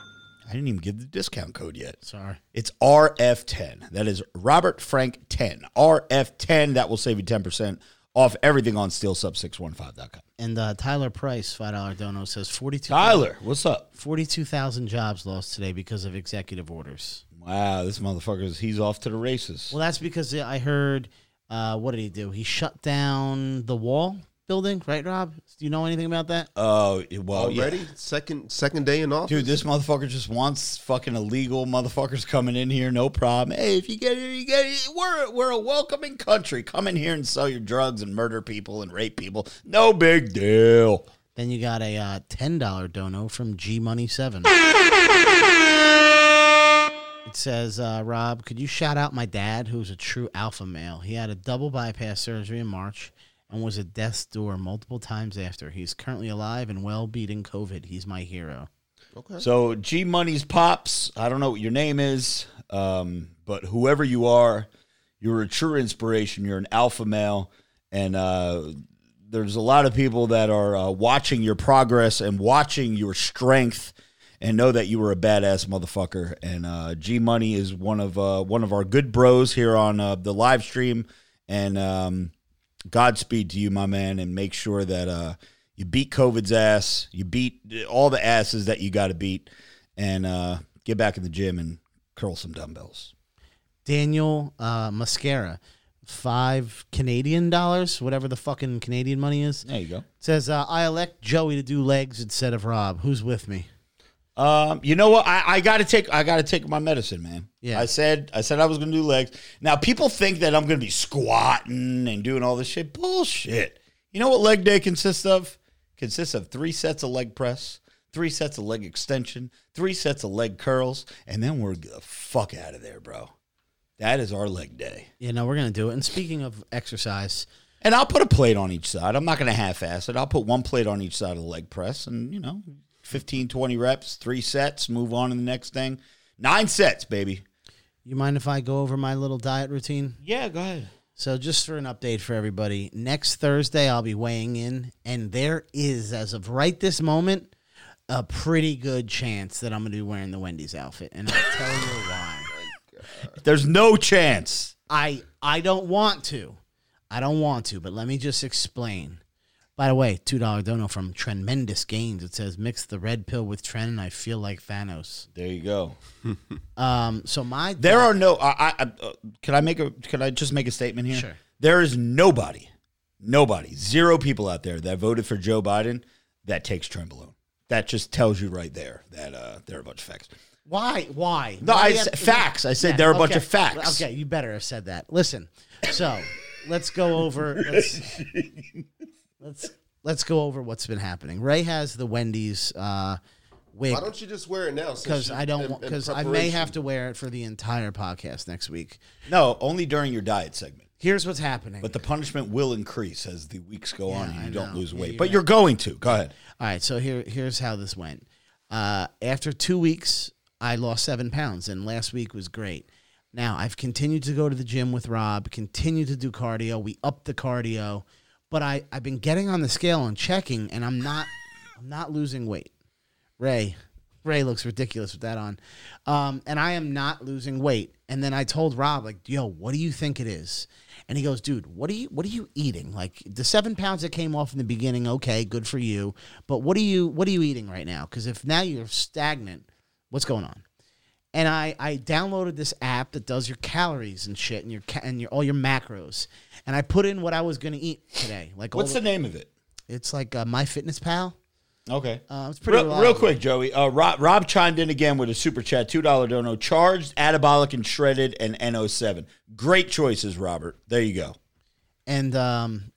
I didn't even give the discount code yet. Sorry. It's RF10. That is Robert Frank 10. RF10. That will save you 10% off everything on steelsub615.com. And uh, Tyler Price, $5 dono, says 42 Tyler, what's up? 42,000 jobs lost today because of executive orders. Wow, this motherfucker's he's off to the races. Well, that's because I heard, uh, what did he do? He shut down the wall building, right, Rob? Do you know anything about that? Oh, well, yeah. Already? Second second day in office? Dude, this motherfucker just wants fucking illegal motherfuckers coming in here, no problem. Hey, if you get it, you get it. We're we're a welcoming country. Come in here and sell your drugs and murder people and rape people. No big deal. Then you got a uh, $10 dono from G Money 7. It says, uh, Rob, could you shout out my dad, who's a true alpha male? He had a double bypass surgery in March and was at death's door multiple times after. He's currently alive and well beating COVID. He's my hero. Okay. So G Money's pops. I don't know what your name is, um, but whoever you are, you're a true inspiration. You're an alpha male, and uh, there's a lot of people that are uh, watching your progress and watching your strength, and know that you were a badass motherfucker. And uh, G Money is one of uh, one of our good bros here on uh, the live stream, and um, Godspeed to you, my man, and make sure that uh, you beat COVID's ass, you beat all the asses that you got to beat, and uh, get back in the gym and curl some dumbbells. Daniel uh, Mascara, five Canadian dollars, whatever the fucking Canadian money is. There you go. Says, uh, I elect Joey to do legs instead of Rob. Who's with me? Um, you know what? I, I got to take I got to take my medicine, man. Yeah. I said I said I was going to do legs. Now people think that I'm going to be squatting and doing all this shit. Bullshit. You know what leg day consists of? Consists of three sets of leg press, three sets of leg extension, three sets of leg curls, and then we're the fuck out of there, bro. That is our leg day. Yeah, no, we're gonna do it. And speaking of exercise, And I'll put a plate on each side. I'm not going to half-ass it. I'll put one plate on each side of the leg press and, you know, 15, 20 reps, three sets, move on to the next thing. Nine sets, baby. you mind if I go over my little diet routine? Yeah, go ahead. So, just for an update for everybody, next Thursday I'll be weighing in, and there is, as of right this moment, a pretty good chance that I'm gonna be wearing the Wendy's outfit, and I'll tell you [laughs] why. There's no chance. I I don't want to. I don't want to, but let me just explain. By the way, two dollar dono from Tremendous Gains. It says mix the red pill with Tren, and I feel like Thanos. There you go. [laughs] Um, so my There are no. I, I, uh, can I make a? Can I just make a statement here? Sure. There is nobody, nobody, zero people out there that voted for Joe Biden that takes Trenbolone. That just tells you right there that uh, there are a bunch of facts. why why No, Why I said have- facts. I said Yeah, there are a bunch of facts. Okay, you better have said that. Listen, so let's go over. Let's [laughs] let's, let's go over what's been happening. Ray has the Wendy's uh, wig Why don't you just wear it now? because I don't because I may have to wear it for the entire podcast next week. No, only during your diet segment. Here's what's happening. But the punishment will increase as the weeks go on and I you don't know. lose Yeah, weight. you're but right. you're going to. Go ahead. All right, so here here's how this went. Uh, after two weeks, I lost seven pounds, and last week was great. Now I've continued to go to the gym with Rob, continue to do cardio. We upped the cardio, but I I've been getting on the scale and checking, and I'm not I'm not losing weight. Ray, Ray looks ridiculous with that on, um, and I am not losing weight. And then I told Rob like, "Yo, what do you think it is?" And he goes, "Dude, what are you what are you eating? Like the seven pounds that came off in the beginning, okay, good for you. But what are you what are you eating right now? Because if now you're stagnant, what's going on?" And I, I downloaded this app that does your calories and shit and your ca- and your all your macros. And I put in what I was gonna eat today. Like What's the name of it? it's like uh, My Fitness Pal. Okay. Uh, it's pretty real, real quick, Joey. Uh, Rob, Rob chimed in again with a super chat, two dollar dono. Charged, anabolic, and shredded, and NO7. Great choices, Robert. There you go. And um,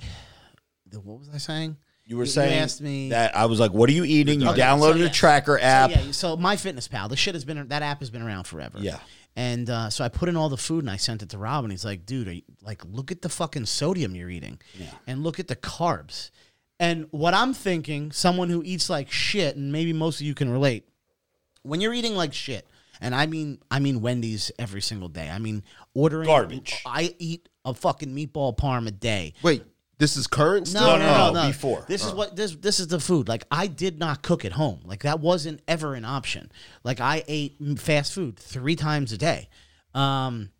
[sighs] the, what was I saying? You were saying asked me- that I was like, "What are you eating?" You downloaded a tracker app. So, yeah, so My Fitness Pal, the shit has been that app has been around forever. Yeah. And uh, so I put in all the food and I sent it to Rob, and he's like, "Dude, are you, like, look at the fucking sodium you're eating, and look at the carbs." And what I'm thinking, someone who eats like shit, and maybe most of you can relate, when you're eating like shit, and I mean, I mean Wendy's every single day. I mean, ordering Garbage. I eat a fucking meatball parm a day. Wait, this is current still? No, no, no, no, no. before. This is what this this is the food. Like I did not cook at home. Like that wasn't ever an option. Like I ate fast food three times a day. Um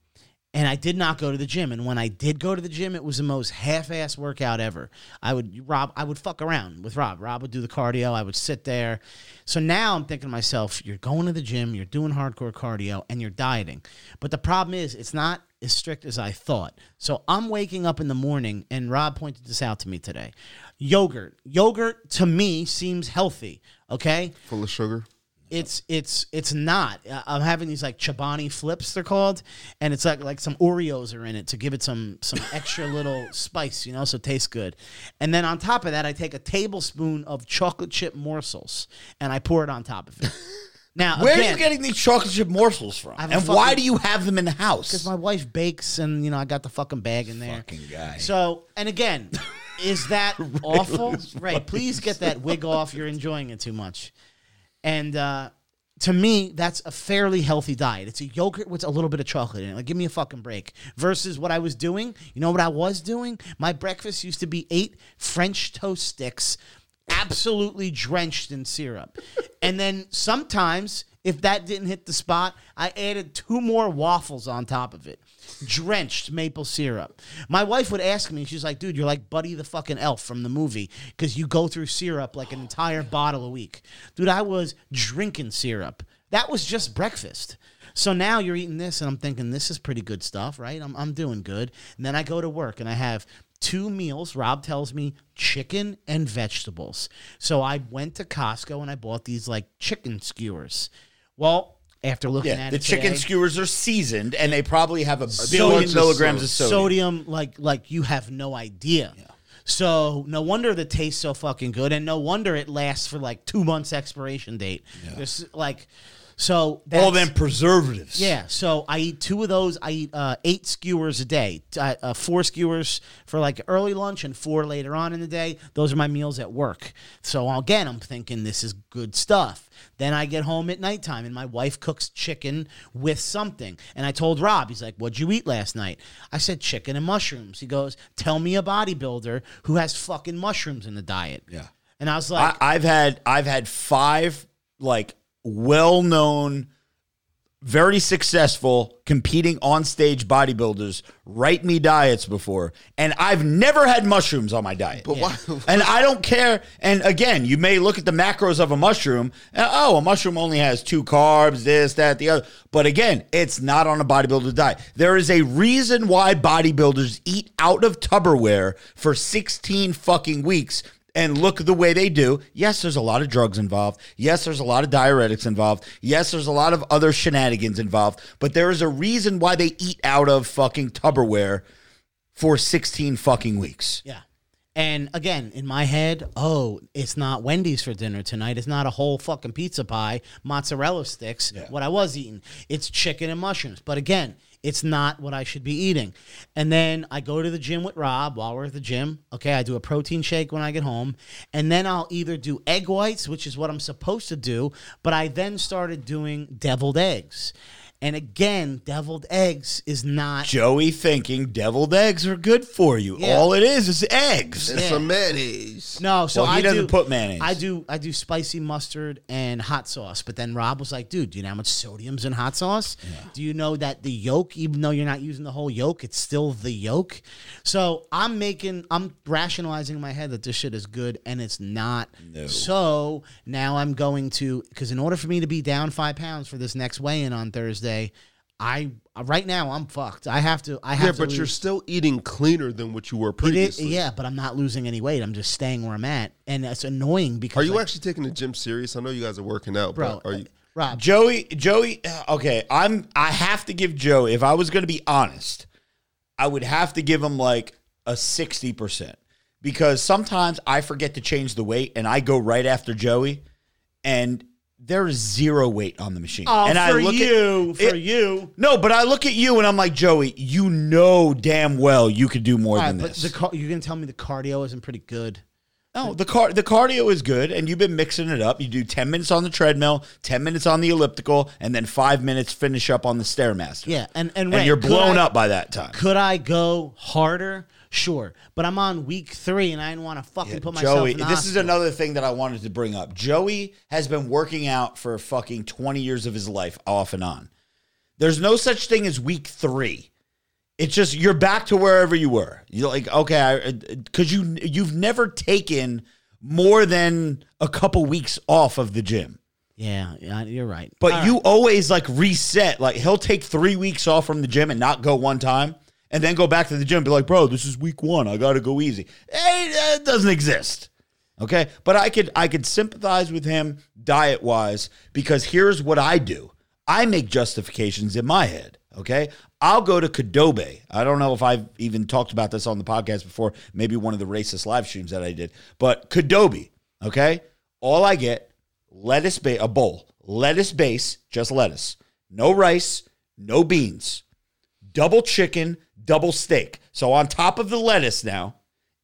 and I did not go to the gym. And when I did go to the gym, it was the most half-ass workout ever. I would Rob, I would fuck around with Rob. Rob would do the cardio. I would sit there. So now I'm thinking to myself, you're going to the gym, you're doing hardcore cardio, and you're dieting. But the problem is, it's not as strict as I thought. So I'm waking up in the morning, and Rob pointed this out to me today. Yogurt, yogurt to me seems healthy. Okay, Full of sugar. It's it's it's not. I'm having these like Chobani flips they're called, and it's like like some Oreos are in it to give it some some extra little [laughs] spice, you know, so it tastes good. And then on top of that, I take a tablespoon of chocolate chip morsels and I pour it on top of it. [laughs] Now, Where are you getting these chocolate chip morsels from? I have a And why do you have them in the house? Because my wife bakes, and you know I got the fucking bag in there. Fucking guy. So, and again, is that [laughs] awful? Right. Please get that wig off. You're enjoying it too much. And uh, to me, that's a fairly healthy diet. It's a yogurt with a little bit of chocolate in it. Like, give me a fucking break. Versus what I was doing. You know what I was doing? My breakfast used to be eight French toast sticks, absolutely drenched in syrup. and then sometimes, if that didn't hit the spot, I added two more waffles on top of it, drenched maple syrup. My wife would ask me, she's like, dude, you're like Buddy the fucking elf from the movie because you go through syrup like an entire bottle a week. Dude, I was drinking syrup. That was just breakfast. So now you're eating this, and I'm thinking this is pretty good stuff, right? I'm, I'm doing good. And then I go to work and I have two meals. Rob tells me chicken and vegetables. So I went to Costco and I bought these like chicken skewers. Well, after looking yeah, at the it chicken today, skewers are seasoned, and they probably have a billion milligrams of sodium. sodium. like like you have no idea. So no wonder the taste so fucking good, and no wonder it lasts for like two months expiration date. There's like, so All them preservatives. yeah, so I eat two of those. I eat uh, eight skewers a day. Uh, uh, four skewers for like early lunch and four later on in the day. Those are my meals at work. So again, I'm thinking this is good stuff. Then I get home at nighttime and my wife cooks chicken with something. And I told Rob, he's like, What'd you eat last night? I said chicken and mushrooms. He goes, Tell me a bodybuilder who has fucking mushrooms in the diet. Yeah. And I was like, I, I've had I've had five like well known very successful competing on stage bodybuilders write me diets before, and I've never had mushrooms on my diet. But why? And I don't care. And again, you may look at the macros of a mushroom. And, oh, a mushroom only has two carbs, this, that, the other. But again, it's not on a bodybuilder diet. There is a reason why bodybuilders eat out of Tupperware for 16 fucking weeks and look the way they do. Yes, there's a lot of drugs involved. Yes, there's a lot of diuretics involved. Yes, there's a lot of other shenanigans involved. But there is a reason why they eat out of fucking Tupperware for 16 fucking weeks. Yeah. And again, in my head, oh, it's not Wendy's for dinner tonight. It's not a whole fucking pizza pie, mozzarella sticks, what I was eating. It's chicken and mushrooms. But again, it's not what I should be eating. And then I go to the gym with Rob while we're at the gym. Okay, I do a protein shake when I get home. And then I'll either do egg whites, which is what I'm supposed to do, but I then started doing deviled eggs. And again, deviled eggs is not Joey thinking deviled eggs are good for you. Yeah. All it is is eggs. And some mayonnaise. No, so Well, he I doesn't do, put mayonnaise. I do I do spicy mustard and hot sauce. But then Rob was like, dude, do you know how much sodium's in hot sauce? Do you know that the yolk, even though you're not using the whole yolk, it's still the yolk? So I'm making I'm rationalizing in my head that this shit is good and it's not. So now I'm going to because in order for me to be down five pounds for this next weigh-in on Thursday, I right now I'm fucked. I have to I have Yeah, to but you're still eating cleaner than what you were it is, previously. yeah, but I'm not losing any weight. I'm just staying where I'm at, and it's annoying because Are you like, actually taking the gym serious? I know you guys are working out, bro? but are you? Rob, Joey, Joey, uh, okay, I'm I have to give Joey, if I was going to be honest, I would have to give him like a 60% because sometimes I forget to change the weight and I go right after Joey and there is zero weight on the machine. oh, and for I look at you, at, for it- you. No, but I look at you and I'm like, Joey, you know damn well you could do more All right, than but this. the you're gonna tell me the cardio isn't pretty good. No, the car the cardio is good, and you've been mixing it up. You do ten minutes on the treadmill, ten minutes on the elliptical, and then five minutes finish up on the stairmaster. Yeah, and and, and Ray, you're blown I- up by that time. Could I go harder? Sure, but I'm on week three, and I didn't want to fucking put myself. Joey, in the this is hospital. another thing that I wanted to bring up. Joey has been working out for fucking twenty years of his life, off and on. There's no such thing as week three. It's just you're back to wherever you were. You're like, okay, because uh, you you've never taken more than a couple weeks off of the gym. Yeah, yeah, you're right. But All you always like reset. Like he'll take three weeks off from the gym and not go one time, and then go back to the gym. And be like, bro, this is week one. I got to go easy. Hey, that doesn't exist. Okay, but I could I could sympathize with him diet wise because here's what I do. I make justifications in my head. Okay, I'll go to Qdoba. I don't know if I've even talked about this on the podcast before. Maybe one of the racist live streams that I did, but Qdoba. Okay, all I get lettuce ba- a bowl lettuce base just lettuce no rice no beans double chicken double steak so on top of the lettuce now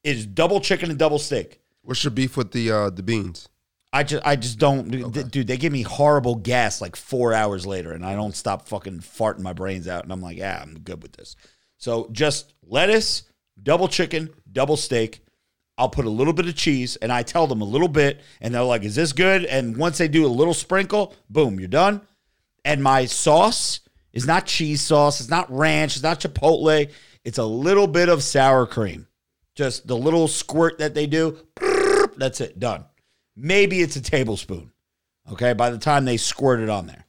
is double chicken and double steak What's your beef with the uh, the beans? i just i just don't dude, dude they give me horrible gas like four hours later and i don't stop fucking farting my brains out and i'm like yeah i'm good with this so just lettuce double chicken double steak I'll put a little bit of cheese and I tell them a little bit and they're like, is this good? And once they do a little sprinkle, boom, you're done. And my sauce is not cheese sauce. It's not ranch. It's not chipotle. It's a little bit of sour cream. Just the little squirt that they do. That's it. Done. Maybe it's a tablespoon. Okay. By the time they squirt it on there,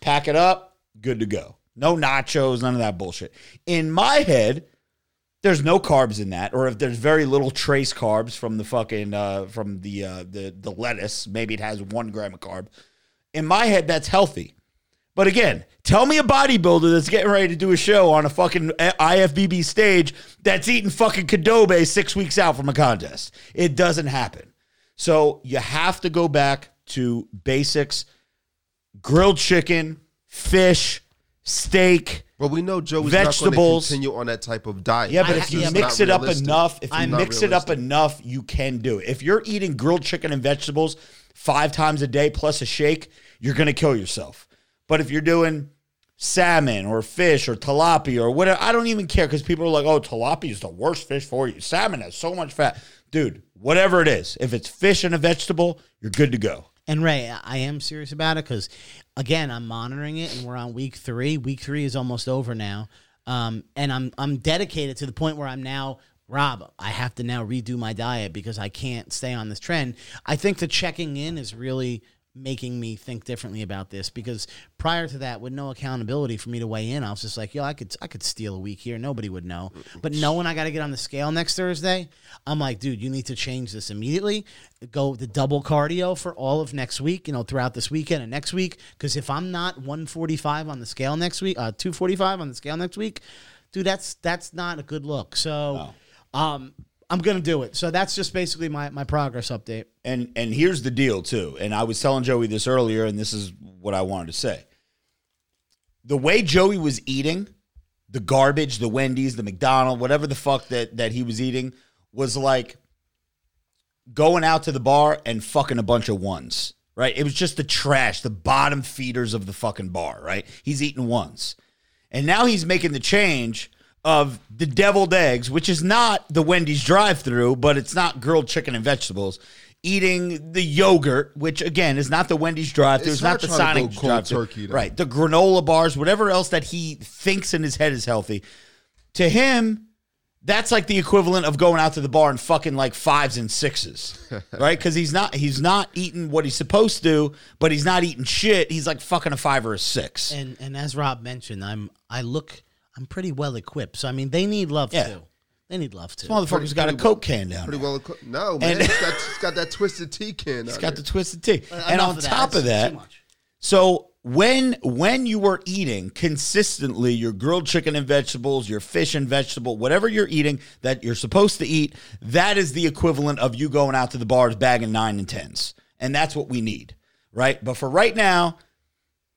pack it up, good to go. No nachos, none of that bullshit. In my head, there's no carbs in that, or if there's very little trace carbs from the fucking uh, from the uh, the the lettuce, maybe it has one gram of carb. In my head, that's healthy. But again, tell me a bodybuilder that's getting ready to do a show on a fucking eh, IFBB stage that's eating fucking Qdoba six weeks out from a contest. It doesn't happen. So you have to go back to basics: grilled chicken, fish, steak. Well, we know Joey's Vegetables. not going to continue on that type of diet. Yeah, but if you yeah, mix it up enough, if you mix it up enough, you can do it. If you're eating grilled chicken and vegetables five times a day plus a shake, you're going to kill yourself. But if you're doing salmon or fish or tilapia or whatever, I don't even care because people are like, oh, tilapia is the worst fish for you. Salmon has so much fat. Dude, whatever it is, if it's fish and a vegetable, you're good to go. And Ray, I am serious about it because, again, I'm monitoring it, and we're on week three. Week three is almost over now, um, and I'm I'm dedicated to the point where I'm now Rob. I have to now redo my diet because I can't stay on this trend. I think the checking in is really making me think differently about this because prior to that with no accountability for me to weigh in I was just like yo I could I could steal a week here. Nobody would know. But knowing I got to get on the scale next Thursday I'm like dude you need to change this immediately. Go the double cardio for all of next week you know throughout this weekend and next week. Because if I'm not 145 on the scale next week uh 245 on the scale next week dude that's that's not a good look. So um I'm gonna do it so that's just basically my my progress update And and here's the deal too. And I was telling Joey this earlier, and this is what I wanted to say. The way Joey was eating, the garbage, the Wendy's, the McDonald, whatever the fuck that that he was eating, was like going out to the bar and fucking a bunch of ones. Right? It was just the trash, the bottom feeders of the fucking bar, right? He's eating ones. And now he's making the change of the deviled eggs, which is not the Wendy's drive through, but it's not grilled chicken and vegetables. Eating the yogurt, which again is not the Wendy's drive through, It's it's, not hard the trying to Sonic drive turkey, though. Right. The granola bars, whatever else that he thinks in his head is healthy. To him, that's like the equivalent of going out to the bar and fucking like fives and sixes, [laughs] right? Because he's not he's not eating what he's supposed to, but he's not eating shit. He's like fucking a five or a six. and and as Rob mentioned, I'm I look I'm pretty well equipped. So I mean, they need love Yeah. too. They need love too. Motherfucker's got a coke can down. Pretty there. well. equi- No, man. And- it's, [laughs] got, it's got that twisted tea can. It's got the twisted T. Uh, and Enough on of top That's of that, too much. so when when you are eating consistently your grilled chicken and vegetables, your fish and vegetable, whatever you're eating that you're supposed to eat, that is the equivalent of you going out to the bars bagging nine and tens. And that's what we need. Right? But for right now,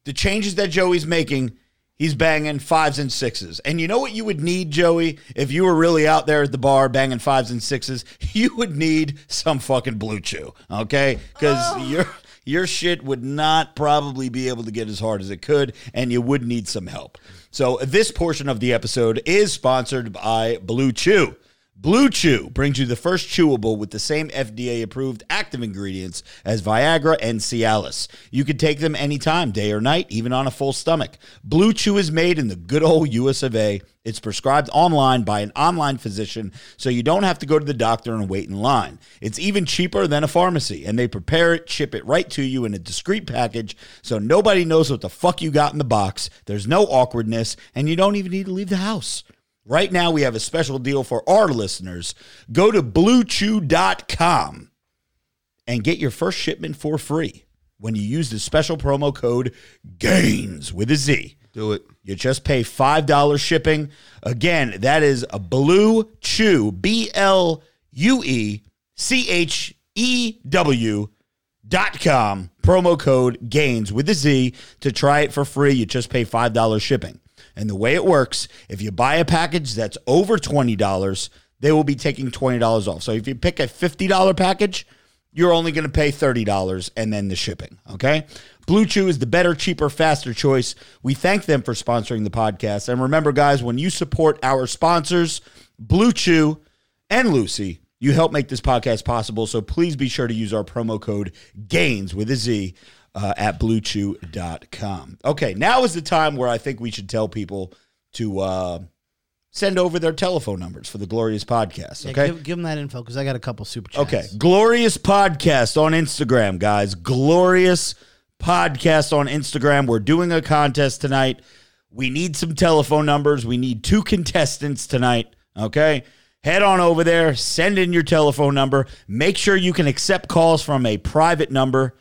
the changes that Joey's making, he's banging fives and sixes. And you know what you would need, Joey, if you were really out there at the bar banging fives and sixes? [laughs] You would need some fucking blue chew, okay? Because oh. your your shit would not probably be able to get as hard as it could, and you would need some help. So this portion of the episode is sponsored by Blue Chew. Blue Chew brings you the first chewable with the same FDA approved active ingredients as Viagra and Cialis. You can take them anytime, day or night, even on a full stomach. Blue Chew is made in the good old US of A. It's prescribed online by an online physician, so you don't have to go to the doctor and wait in line. It's even cheaper than a pharmacy, and they prepare it, ship it right to you in a discreet package so nobody knows what the fuck you got in the box. There's no awkwardness, and you don't even need to leave the house. Right now, we have a special deal for our listeners. Go to bluechew.com and get your first shipment for free when you use the special promo code GAINS with a Z. Do it. You just pay $5 shipping. Again, that is a Blue Chew, B L U E C H E W dot com, promo code GAINS with a Z to try it for free. You just pay $5 shipping. And the way it works, if you buy a package that's over $20, they will be taking $20 off. So if you pick a $50 package, you're only going to pay $30 and then the shipping. Okay. Blue Chew is the better, cheaper, faster choice. We thank them for sponsoring the podcast. And remember, guys, when you support our sponsors, Blue Chew and Lucy, you help make this podcast possible. So please be sure to use our promo code GAINS with a Z uh, at bluechew.com. Okay. Now is the time where I think we should tell people to uh, send over their telephone numbers for the Glorious Podcast. Yeah, Okay. give, give them that info because I got a couple super chats. Okay. Glorious Podcast on Instagram, guys. Glorious Podcast on Instagram. We're doing a contest tonight. We need some telephone numbers. We need two contestants tonight. Okay. Head on over there, send in your telephone number. Make sure you can accept calls from a private number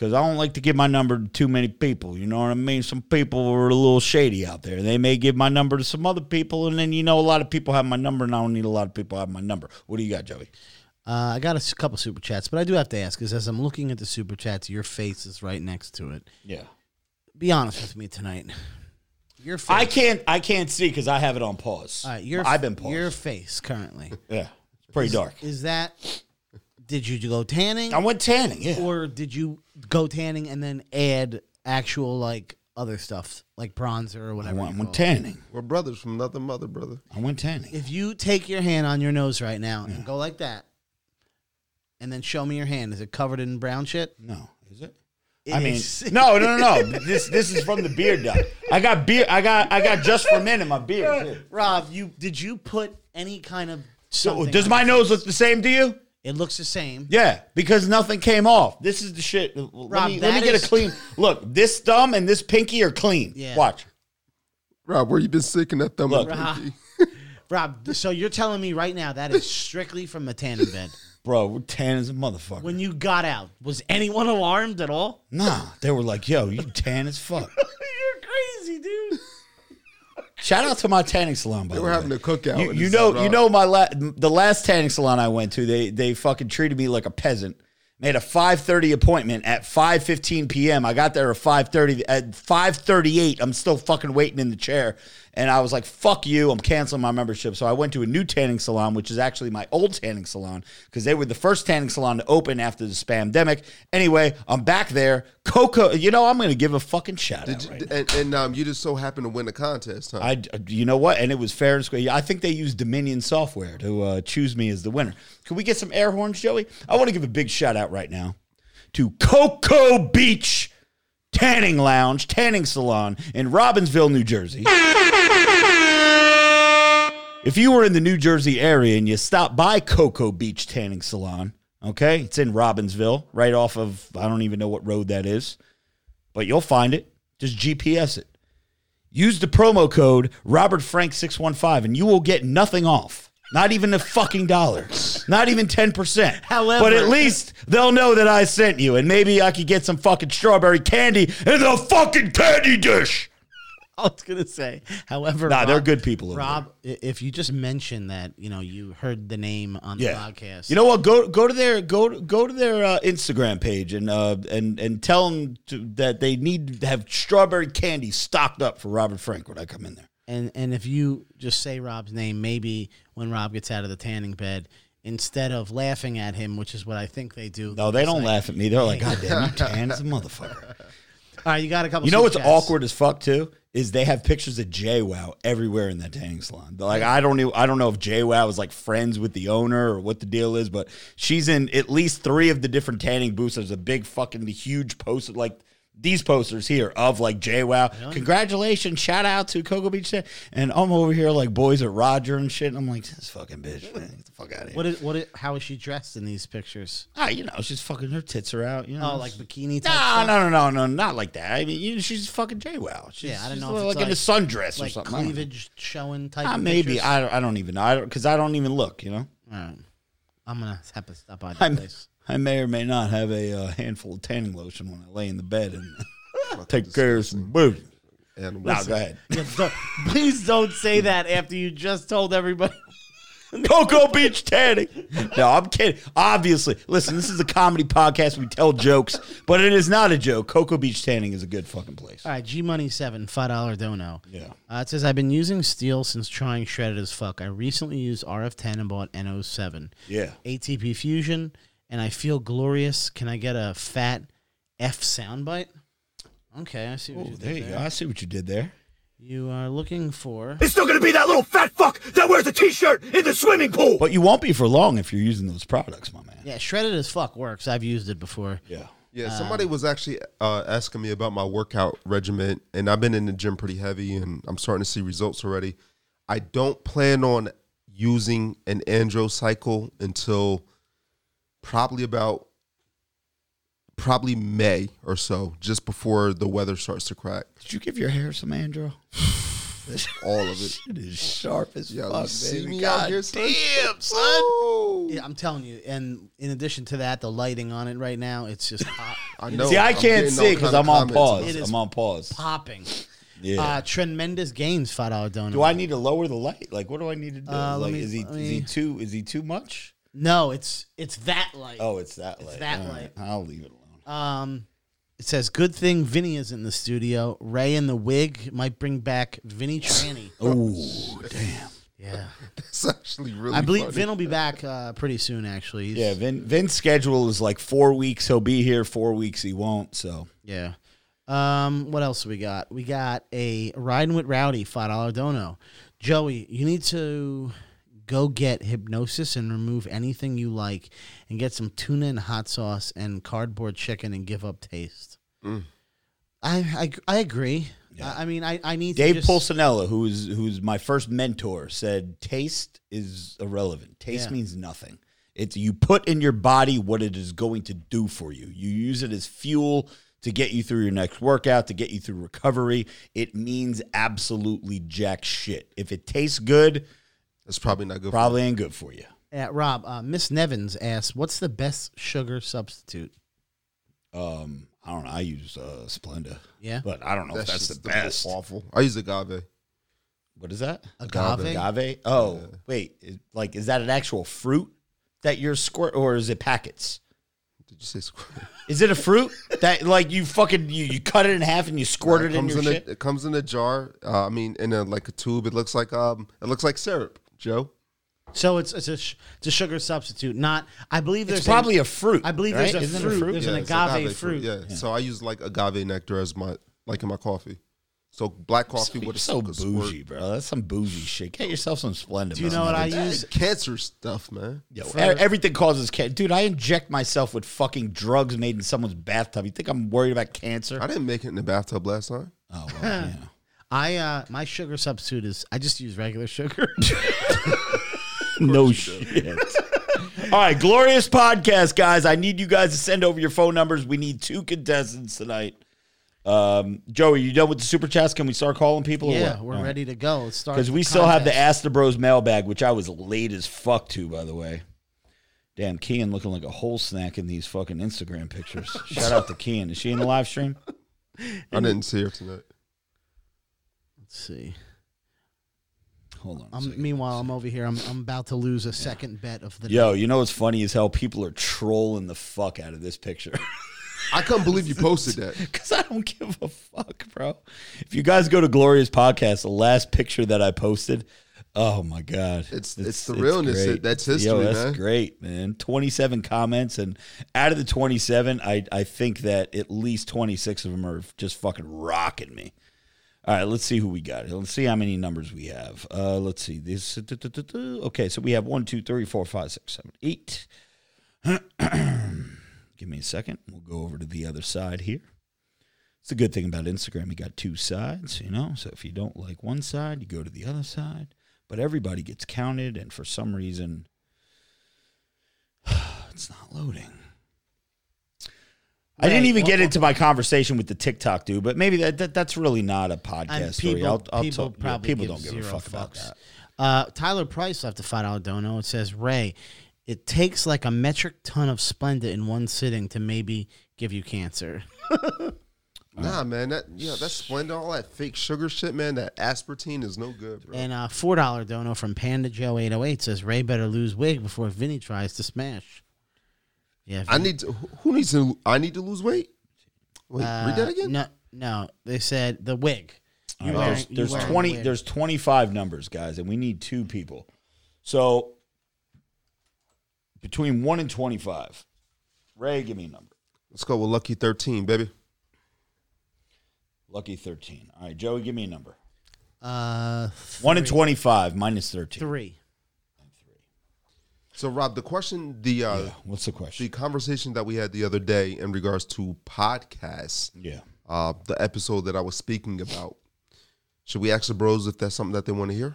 because I don't like to give my number to too many people. You know what I mean? Some people are a little shady out there. They may give my number to some other people, and then you know a lot of people have my number, and I don't need a lot of people have my number. What do you got, Joey? Uh, I got a couple super chats, but I do have to ask because as I'm looking at the super chats, your face is right next to it. Yeah. Be honest with me tonight. Your face. I can't. I can't see because I have it on pause. All right, your I've been paused. Your face currently yeah, it's pretty dark. is that. Did you go tanning, I went tanning. Yeah. or did you go tanning and then add actual like other stuff like bronzer or I whatever? went, you went call it? tanning. We're brothers from another mother, brother. I went tanning. If you take your hand on your nose right now and go like that, and then show me your hand, is it covered in brown shit? No, Is it? It I mean, is- [laughs] no, no, no, no. This this is from the beard dye. I got beard. I got I got just for men in my beard. too. Rob, you did you put any kind of So something does on my your nose face? look the same to you? It looks the same. Yeah, because nothing came off. This is the shit. let Rob, me, let me that get is- a clean [laughs] look. This thumb and this pinky are clean. Yeah. Watch. Rob, where you been sicking that thumb? Look. and Rob. pinky? Rob, so you're telling me right now that is strictly from the tanning bed. [laughs] Bro, we're tan as a motherfucker. When you got out, was anyone alarmed at all? nah, they were like, yo, you tan as fuck. [laughs] You're crazy, dude. Shout out to my tanning salon, by They the were way. having a cookout. You, you know, you know my la- the last tanning salon I went to, they they fucking treated me like a peasant. Made a 5:30 appointment at 5:15 p.m. I got there at 5:30 at 5:38. I'm still fucking waiting in the chair. And I was like, fuck you, I'm canceling my membership. So I went to a new tanning salon, which is actually my old tanning salon, because they were the first tanning salon to open after the spamdemic. Anyway, I'm back there. Coco, you know, I'm gonna give a fucking shout Did out. you, right and and um, you just so happened to win the contest, huh? I, you know what? And it was fair and square. I think they used Dominion software to uh, choose me as the winner. Can we get some air horns, Joey? I want to give a big shout out right now to Cocoa Beach Tanning Lounge, Tanning Salon in Robbinsville, New Jersey. If you were in the New Jersey area and you stopped by Cocoa Beach Tanning Salon, okay, it's in Robbinsville, right off of, I don't even know what road that is, but you'll find it. Just GPS it. Use the promo code Robert Frank 615 and you will get nothing off. Not even a fucking dollar. Not even 10%. However- but at least they'll know that I sent you and maybe I could get some fucking strawberry candy in the fucking candy dish. [laughs] I was gonna say. However, Nah, they're good people Rob, i if you just mention that, you know, you heard the name on the Yeah. podcast. You know what? Go go to their go go to their uh, Instagram page and uh, and and tell them to, that they need to have strawberry candy stocked up for Robert Frank when I come in there. and and if you just say Rob's name, maybe when Rob gets out of the tanning bed, instead of laughing at him, which is what I think they do. No, they don't just laugh at me. They're like, God damn, you [laughs] tan as a motherfucker. All right, you got a couple. You know what's chats. awkward as fuck too is they have pictures of JWoww everywhere in that tanning salon. Like I don't know, I don't know if JWoww is like friends with the owner or what the deal is, but she's in at least three of the different tanning booths. There's a big fucking huge poster like these posters here of like JWoww. Congratulations, shout out to Cocoa Beach, and I'm over here like boys at Roger and shit. And I'm like, this fucking bitch, man, get the fuck out of here. What is what? Is, how is she dressed in these pictures? ah, you know, she's fucking her tits are out. You know, Oh, like bikini type. No, no, no, no, no, not like that. I mean, you know, she's fucking JWoww. She's, Yeah, I don't she's know if like, it's in a like- sundress or something. I don't know. cleavage showing type. Ah, maybe pictures? I don't, I don't even know. I don't because I don't even look. You know, All right. I'm gonna have to stop by the I'm, place. I may or may not have a uh, handful of tanning lotion when I lay in the bed and [laughs] [laughs] take care of some booty. and Now go ahead. [laughs] Yeah, don't- please don't say that after you just told everybody. Cocoa Beach tanning. No, I'm kidding. Obviously, listen. This is a comedy podcast. We tell jokes, but it is not a joke. Cocoa Beach tanning is a good fucking place. All right, G Money Seven, five dollar dono. Yeah. Uh, it says I've been using steel since trying shredded as fuck. I recently used RF10 and bought NO7. Yeah. ATP Fusion, and I feel glorious. Can I get a fat F soundbite? Okay, I see what Oh, you there did you go. there. I see what you did there. You are looking for. It's still gonna be that little fat fuck that wears a t-shirt in the swimming pool. But you won't be for long if you're using those products, my man. Yeah, shredded as fuck works. I've used it before. Yeah. Yeah, somebody was actually uh, asking me about my workout regimen, and I've been in the gym pretty heavy, and I'm starting to see results already. I don't plan on using an andro cycle until probably about probably May or so, just before the weather starts to crack. Did you give your hair some Andro? [sighs] All of it. It is sharp as Yeah, fuck, you see baby. me out God here, son? damn, son. Yeah, I'm telling you. And in addition to that, the lighting on it right now, it's just [laughs] hot, I know. See, I I'm can't getting see because kind of I'm on comments pause. It is I'm on pause. popping. Yeah. Uh, tremendous gains, five dollar donut. do I need to lower the light? Like, what do I need to do? Uh, let like, me- is he let is he me- too is he too much? No, it's it's that light. Oh, it's that light. that All light. I'll leave it alone. Um, it says good thing Vinny is in the studio. Ray in the wig might bring back Vinny Tranny. [laughs] Oh, damn. yeah, [laughs] That's actually really I believe funny. Vin will be back uh, pretty soon. Actually, He's- Yeah, Vin, Vin's schedule is like four weeks. He'll be here. Four weeks he won't. So Yeah. Um, what else we got? We got a riding with Rowdy five dollar dono. Joey, you need to go get hypnosis and remove anything you like, and get some tuna and hot sauce and cardboard chicken and give up taste. Mm. I, I I agree. I, I mean, I, I need Dave just, Pulcinella, who's who's my first mentor, said taste is irrelevant. Taste Yeah. means nothing. It's you put in your body what it is going to do for you. You use it as fuel to get you through your next workout, to get you through recovery. It means absolutely jack shit. If it tastes good, That's probably not good. probably ain't good for you. Yeah, Rob, uh, Miss Nevins asks, "What's the best sugar substitute?" Um, I don't know. I use uh, Splenda. Yeah. but I don't know for. if that's the just best. Awful. I use agave. What is that? Agave? Agave. Oh, wait. Is- Like, is that an actual fruit that you're squirt, or is it packets? Did you say squirt? Is it a fruit that like you fucking you, you cut it in half and you squirt it, in comes your in shit? A, it comes in a jar. Uh, I mean, in a like a tube. It looks like um, it looks like syrup, Joe. So it's it's a sh- it's a sugar substitute. Not I believe there's it's probably a, fruit. I believe right? there's a Isn't it fruit. There's an it's agave, fruit. Yeah. So I use like agave nectar as my like in my coffee. So black coffee You're with a so squirt. bougie, bro. That's some bougie shit. Get yourself some Splenda. Do you know what I use? cancer stuff, man. Yo, e- everything causes cancer. Dude, I inject myself with fucking drugs made in someone's bathtub. You think I'm worried about cancer? I didn't make it in the bathtub last time. Oh, well, [laughs] yeah. I uh my sugar substitute is I just use regular sugar. [laughs] no shit. [laughs] All right, glorious podcast, guys. I need you guys to send over your phone numbers. We need two contestants tonight. Um, Joey, you done with the super chats? Can we start calling people? yeah, we're ready to go. Let's start Because we still have the contest. Ask the Bros mailbag, which I was late as fuck to, by the way. Damn, Kean looking like a whole snack in these fucking Instagram pictures. [laughs] Shout out to Kean. Is she in the live stream? I didn't see her tonight. Let's see. Hold on. a I'm, meanwhile, I'm over here. I'm I'm about to lose a second bet of the Yo, you know what's funny is how people are trolling the fuck out of this picture. I couldn't believe you posted that. [laughs] Because I don't give a fuck, bro. If you guys go to Glorious Podcast, the last picture that I posted, oh my god, It's- it's the realness. great. That's Yo, history, that's man. great, man. Twenty-seven comments, and out of the twenty-seven, I I think that at least twenty-six of them are just fucking rocking me. All right, let's see who we got. Let's see how many numbers we have. Uh, let's see. This okay. So we have one, two, three, four, five, six, seven, eight. [clears throat] Give me a second. We'll go over to the other side here. It's the good thing about Instagram. You got two sides, you know. So if you don't like one side, you go to the other side. But everybody gets counted, and for some reason, [sighs] it's not loading. I didn't even get into my conversation with the TikTok dude, but maybe that, that that's really not a And podcast story. people, I'll, I'll people tell- yeah, probably people give don't give a zero fuck about fucks. that. Uh, Tyler Price left a five dollar dono. It says Ray, it takes like a metric ton of Splenda in one sitting to maybe give you cancer. [laughs] Nah, man. That yeah, that Splenda, all that fake sugar shit, man. That aspartame is no good, bro. And uh, four dollar dono from Panda Joe eight oh eight says Ray better lose wig before Vinny tries to smash. Yeah, I need to. Who needs to? I need to lose weight. Wait, uh, read that again. No, no, they said the wig. You All right, wearing- there's you there's wearing twenty wig. there's twenty five numbers, guys, and we need two people. So between one and twenty five, Ray, give me a number. Let's go with lucky thirteen, baby. Lucky thirteen. All right, Joey, give me a number. uh One and twenty five minus thirteen. three. So, Rob, the question, the uh, Yeah. What's the question? the conversation that we had the other day in regards to podcasts, Yeah. uh, the episode that I was speaking about. Should we ask the bros if that's something that they want to hear?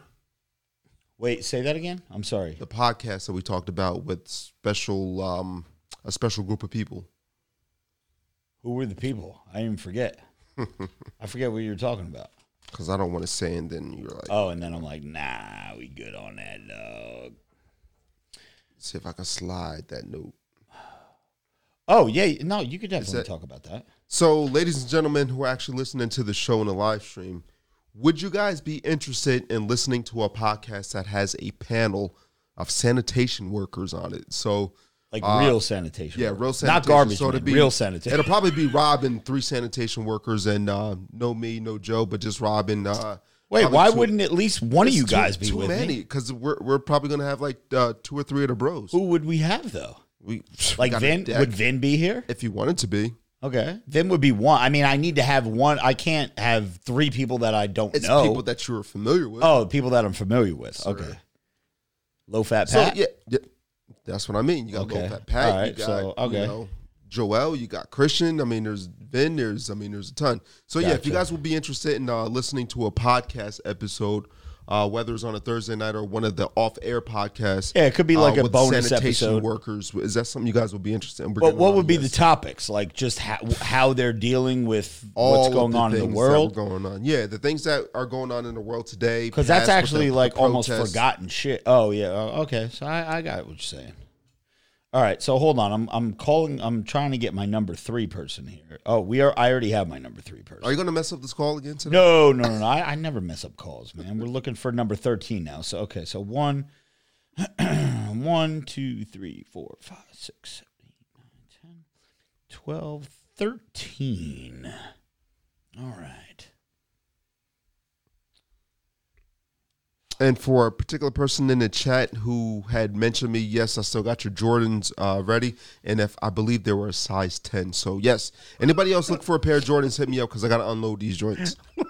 Wait, say that again. I'm sorry. The podcast that we talked about with special, um, a special group of people. Who were the people? I even forget. [laughs] I forget what you were talking about. Because I don't want to say, and then you're like, Oh, and then I'm like, nah, we good on that, dog. See if I can slide that note. Oh yeah, no, you could definitely that- talk about that. So, ladies and gentlemen who are actually listening to the show in the live stream, would you guys be interested in listening to a podcast that has a panel of sanitation workers on it? So, Like Uh, real sanitation. yeah, real sanitation. Not garbage. So man, be real sanitation. It'll probably be Rob and three sanitation workers, and uh, no me, no Joe, but just Rob and. Uh, Wait, why two- wouldn't at least one of you too- guys be too with many? me? Because we're we're probably gonna have like uh, two or three of the bros. Who would we have though? We Like Vin? Would Vin be here? if you wanted to be. Okay, Vin would be one. I mean, I need to have one. I can't have three people that I don't It's know. people that you're familiar with. oh, people that I'm familiar with. Okay. Low fat So yeah, yeah, that's what I mean. You got Okay. low fat Pat. All right, got so, okay. you know, Joel. You got Christian. I mean, there's Vin. There's I mean, there's a ton. So yeah, if you guys will be interested in uh, listening to a podcast episode, uh, whether it's on a Thursday night or one of the off-air podcasts, Yeah, it could be like uh, a bonus sanitation episode. workers. Is that something you guys will be interested in? We're But what would be the topics? Like just how, how they're dealing with all what's going on in the world? that going on. Yeah, the things that are going on in the world today. Because that's actually like the almost forgotten shit. Oh yeah. Oh, okay. So I, I got what you're saying. All right. So hold on. I'm I'm calling. I'm trying to get my number three person here. Oh, we are. I already have my number three person. Are you going to mess up this call again today? No, no, no, no. I, I never mess up calls, man. We're looking for number 13 now. So, okay. So, one, [clears throat] one, two, three, four, five, six, seven, eight, nine, 10, 12, 13. All right. And for a particular person in the chat who had mentioned me, yes, I still got your Jordans uh, ready, and if I believe they were a size ten. So yes, anybody else look for a pair of Jordans, hit me up because I got to unload these joints. [laughs]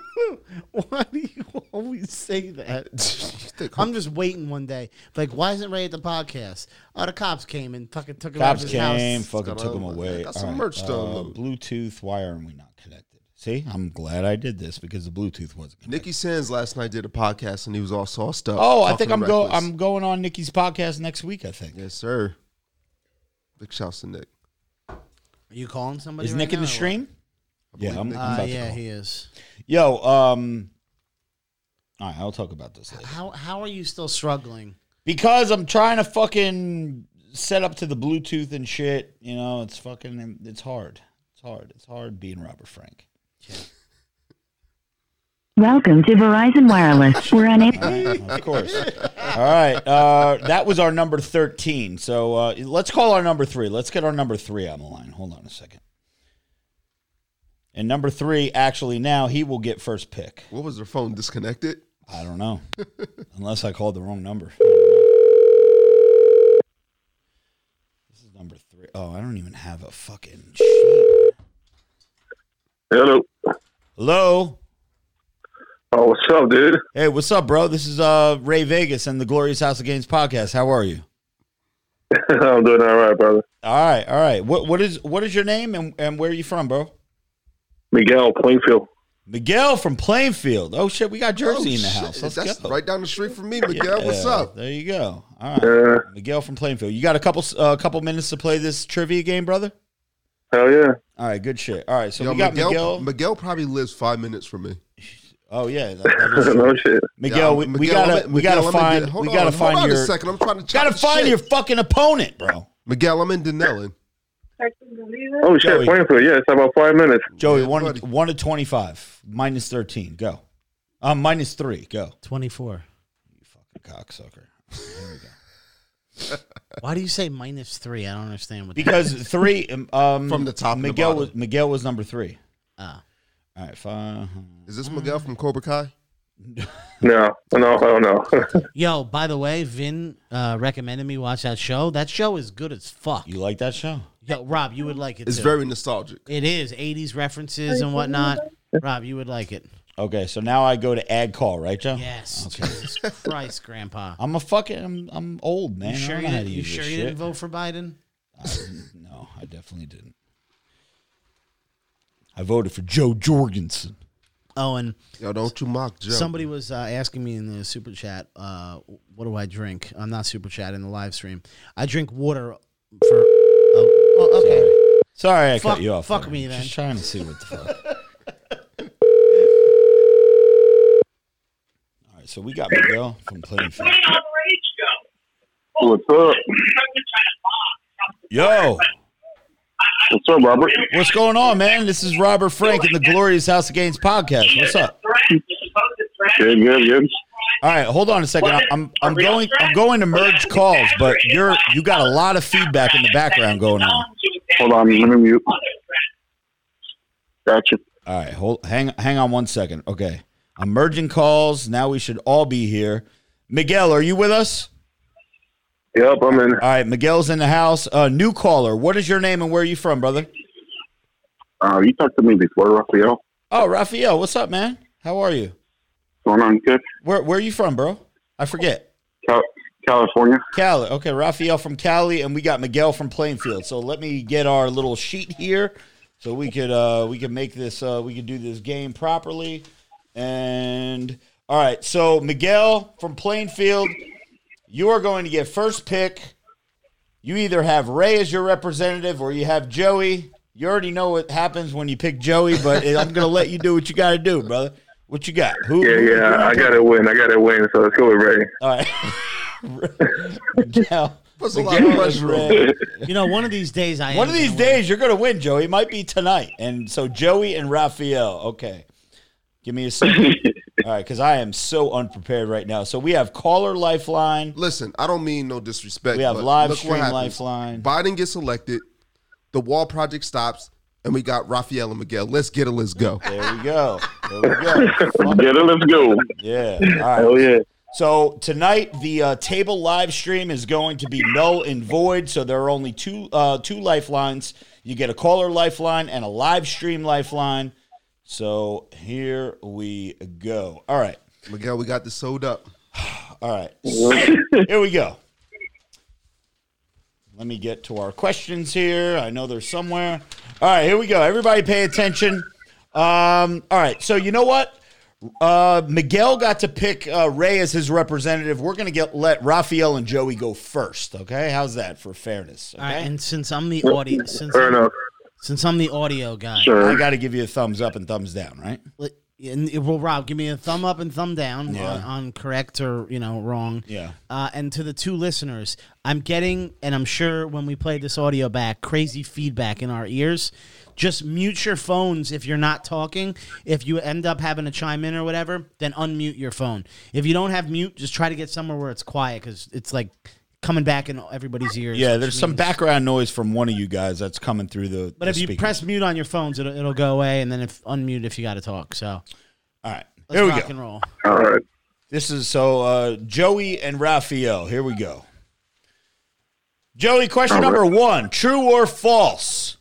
Why do you always say that? [laughs] I'm just waiting one day. Like, why isn't Ray at the podcast? Oh, the cops came and fucking took him out of Cops his came, house. fucking took a- them away. got some All merch to uh, unload. Bluetooth. Why aren't we not connected? See, I'm glad I did this because the Bluetooth wasn't connected. Nicky Sands last night did a podcast and he was all sauced up. Oh, I think I'm go. reckless. I'm going on Nikki's podcast next week. I think. Yes, sir. Big shouts to Nick. Are you calling somebody? Is right Nick in now the or what? stream? Yeah, I'm, I'm Uh, about to yeah, call. he is. Yo, um, all right, I'll talk about this later. How how are you still struggling? Because I'm trying to fucking set up to the Bluetooth and shit. You know, it's fucking, it's hard. It's hard. It's hard being Robert Frank. [laughs] Welcome to Verizon Wireless. We're on unable. of course. All right. Uh, that was our number 13. So uh, let's call our number three. Let's get our number three on the line. Hold on a second. And number three, actually, now he will get first pick. What was their phone disconnected? I don't know. [laughs] Unless I called the wrong number. This is number three. Oh, I don't even have a fucking sheet. Hello. Hello. Oh, what's up, dude? Hey, what's up, bro? This is uh, Ray Vegas and the Glorious House of Gains podcast. How are you? [laughs] I'm doing all right, brother. All right, all right. What what is what is your name and, and where are you from, bro? Miguel Plainfield. Miguel from Plainfield. Oh shit, we got Jersey Oh, in the shit. house. Let's That's go. right down the street from me, Miguel. What's up? There you go. All right, Uh, Miguel from Plainfield. You got a couple a uh, couple minutes to play this trivia game, brother. Hell yeah. All right, good shit. All right, so Yo, we got Miguel, Miguel. Miguel probably lives five minutes from me. Oh yeah, that, that [laughs] is no shit. Miguel, Yeah, we, we gotta I'm- we Miguel, gotta find Den- hold we gotta hold find on your a second. I'm trying to gotta find shit. your fucking opponent, bro. Miguel. I'm in Dunellen. Oh shit, Joey. Plainfield. Yeah, it's about five minutes. Joey, Yeah, one buddy. one to twenty five, minus thirteen. Go. Um, minus three. Go. Twenty four. You fucking cocksucker. There we go. [laughs] Why do you say minus three? I don't understand what. Because three um, From the top and the Miguel bottom. was Miguel was number three. Ah. All right, fine. Is this Miguel from Cobra Kai? [laughs] No, no, I don't know. Yo, by the way, Vin uh, recommended me watch that show. That show is good as fuck. You like that show? Yo, Rob, you would like it. It's too. very nostalgic. It is '80s references and whatnot. Rob, you would like it. Okay, so now I go to add call, right, Joe? Yes. Okay. [laughs] Jesus Christ, Grandpa. I'm a fucking I'm, I'm old man. You sure I you don't know how didn't, you sure you didn't vote for Biden? Uh, no, I definitely didn't. I voted for Jo Jorgensen. Oh, and Yo, don't you mock Joe. somebody was uh, asking me in the super chat, uh, what do I drink? I'm not super chat in the live stream. I drink water for. Oh, oh, okay. Sorry, I Fuck- cut you off. fuck there. me, then. Just trying to see what the fuck. [laughs] All right, so we got Miguel from Plainfield. what's up? Yo, What's up, Robert? what's going on, man? This is Robert Frank in the Glorious House of Gains podcast. What's up? Good, good, good. All right, hold on a second. I'm I'm, I'm going I'm going to merge calls, but you're you got a lot of feedback in the background going on. Hold on, let me mute. Gotcha. All right, hold hang hang on one second. Okay. I'm merging calls. Now we should all be here. Miguel, are you with us? Yep, I'm in. All right, Miguel's in the house. Uh, new caller. What is your name and where are you from, brother? Uh, you talked to me before, Raphael. Oh, Raphael. What's up, man? How are you? Going on good? Where Where are you from, bro? I forget. Cal- California. Cali. Okay, Raphael from Cali, and we got Miguel from Plainfield. So let me get our little sheet here, so we could uh, we could make this uh, we could do this game properly. And all right, so Miguel from Plainfield, you are going to get first pick. You either have Ray as your representative or you have Joey. You already know what happens when you pick Joey, but I'm going to let you do what you got to do, brother. What you got? Who? Yeah, who- yeah, I got to win. I got to win. So let's go with Ray. All right. [laughs] Miguel. Puts a lot of Miguel pressure on Ray. You know, one of these days I One am of these gonna win. days you're gonna win, Joey. It might be tonight. And so Joey and Raphael. Okay. Give me a second. [laughs] All right, because I am so unprepared right now. So we have caller lifeline. Listen, I don't mean no disrespect. We have but live look stream lifeline. Biden gets elected, the Wall Project stops, and we got Raphael and Miguel. Let's get it. Let's go. There we go. There we go. [laughs] Get it. Let's go. yeah. All right. Hell yeah. So tonight the uh, table live stream is going to be null and void. So there are only two uh, two lifelines. You get a caller lifeline and a live stream lifeline. So here we go. All right. Miguel, we got this sewed up. [sighs] All right. here we go. Let me get to our questions here. I know they're somewhere. All right, here we go. Everybody pay attention. Um, all right, so you know what? Uh, Miguel got to pick uh, Ray as his representative. We're going to get let Raphael and Joey go first. Okay, how's that for fairness? Okay, All right, and since I'm the audience, since Fair enough. Since I'm the audio guy, Sure. I got to give you a thumbs up and thumbs down, right? let- and, well, Rob, give me a thumb up and thumb down Yeah. on, on correct or you know wrong. Yeah. Uh, and to the two listeners, I'm getting, and I'm sure when we play this audio back, crazy feedback in our ears. Just mute your phones if you're not talking. If you end up having to chime in or whatever, then unmute your phone. If you don't have mute, just try to get somewhere where it's quiet because it's like coming back in everybody's ears. Yeah, there's some means- background noise from one of you guys that's coming through the. But the if you speakers. press mute on your phones, it'll, it'll go away, and then if unmute if you got to talk. So all right, let's here we rock go. and roll. All right. This is so uh, Joey and Raphael. Here we go. Joey, question number one: True or false?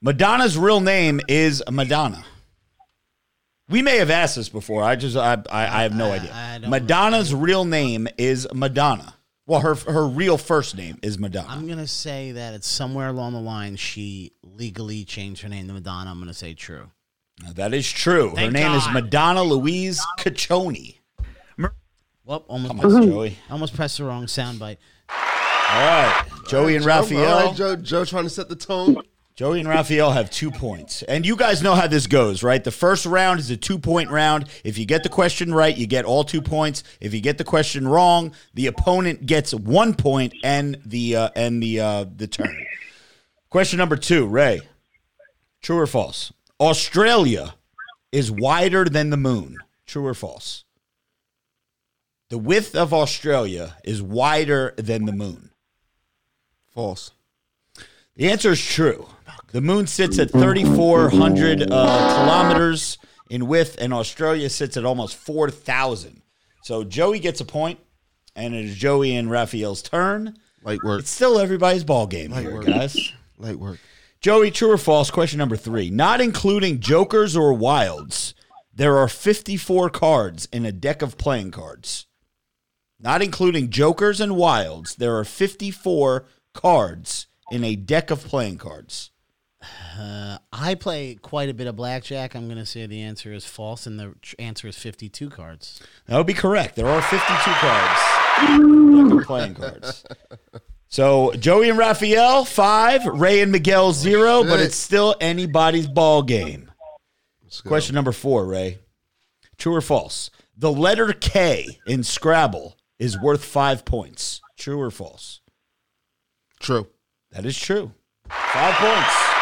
Madonna's real name is Madonna. We may have asked this before. I just I I, I have no idea. I don't Madonna's real name is Madonna. Well, her her real first name is Madonna. I'm gonna say that it's somewhere along the line she legally changed her name to Madonna. I'm gonna say true. Now, that is true. her Thank name is Madonna Louise Ciccone. Well, almost Come pressed, on, Joey. almost pressed the wrong soundbite. All right, Joey and Joe, Raphael. All right, Joe, Joe trying to set the tone. Joey and Raphael have two points. And you guys know how this goes, right? The first round is a two point round. If you get the question right, you get all two points. If you get the question wrong, the opponent gets one point and the uh, and the uh, the turn. Question number two, Ray. True or false? Australia is wider than the moon. True or false? The width of Australia is wider than the moon. False. The answer is true. The moon sits at 3,400 uh, kilometers in width, and Australia sits at almost 4,000. So Joey gets a point, and it is Joey and Raphael's turn. Light work. It's still everybody's ball game Light here, work. guys. Light work. Joey, true or false? Question number three. Not including jokers or wilds, there are 54 cards in a deck of playing cards. Not including jokers and wilds, there are 54 cards in a deck of playing cards. Uh, I play quite a bit of blackjack. I'm gonna say the answer is false, and the answer is 52 cards. That would be correct. There are 52 cards. Deck of playing cards. So Joey and Raphael, five. Ray and Miguel, zero. But it's still anybody's ball game. Question number four, Ray. True or false? The letter K in Scrabble is worth five points. True or false? True. That is true. Five points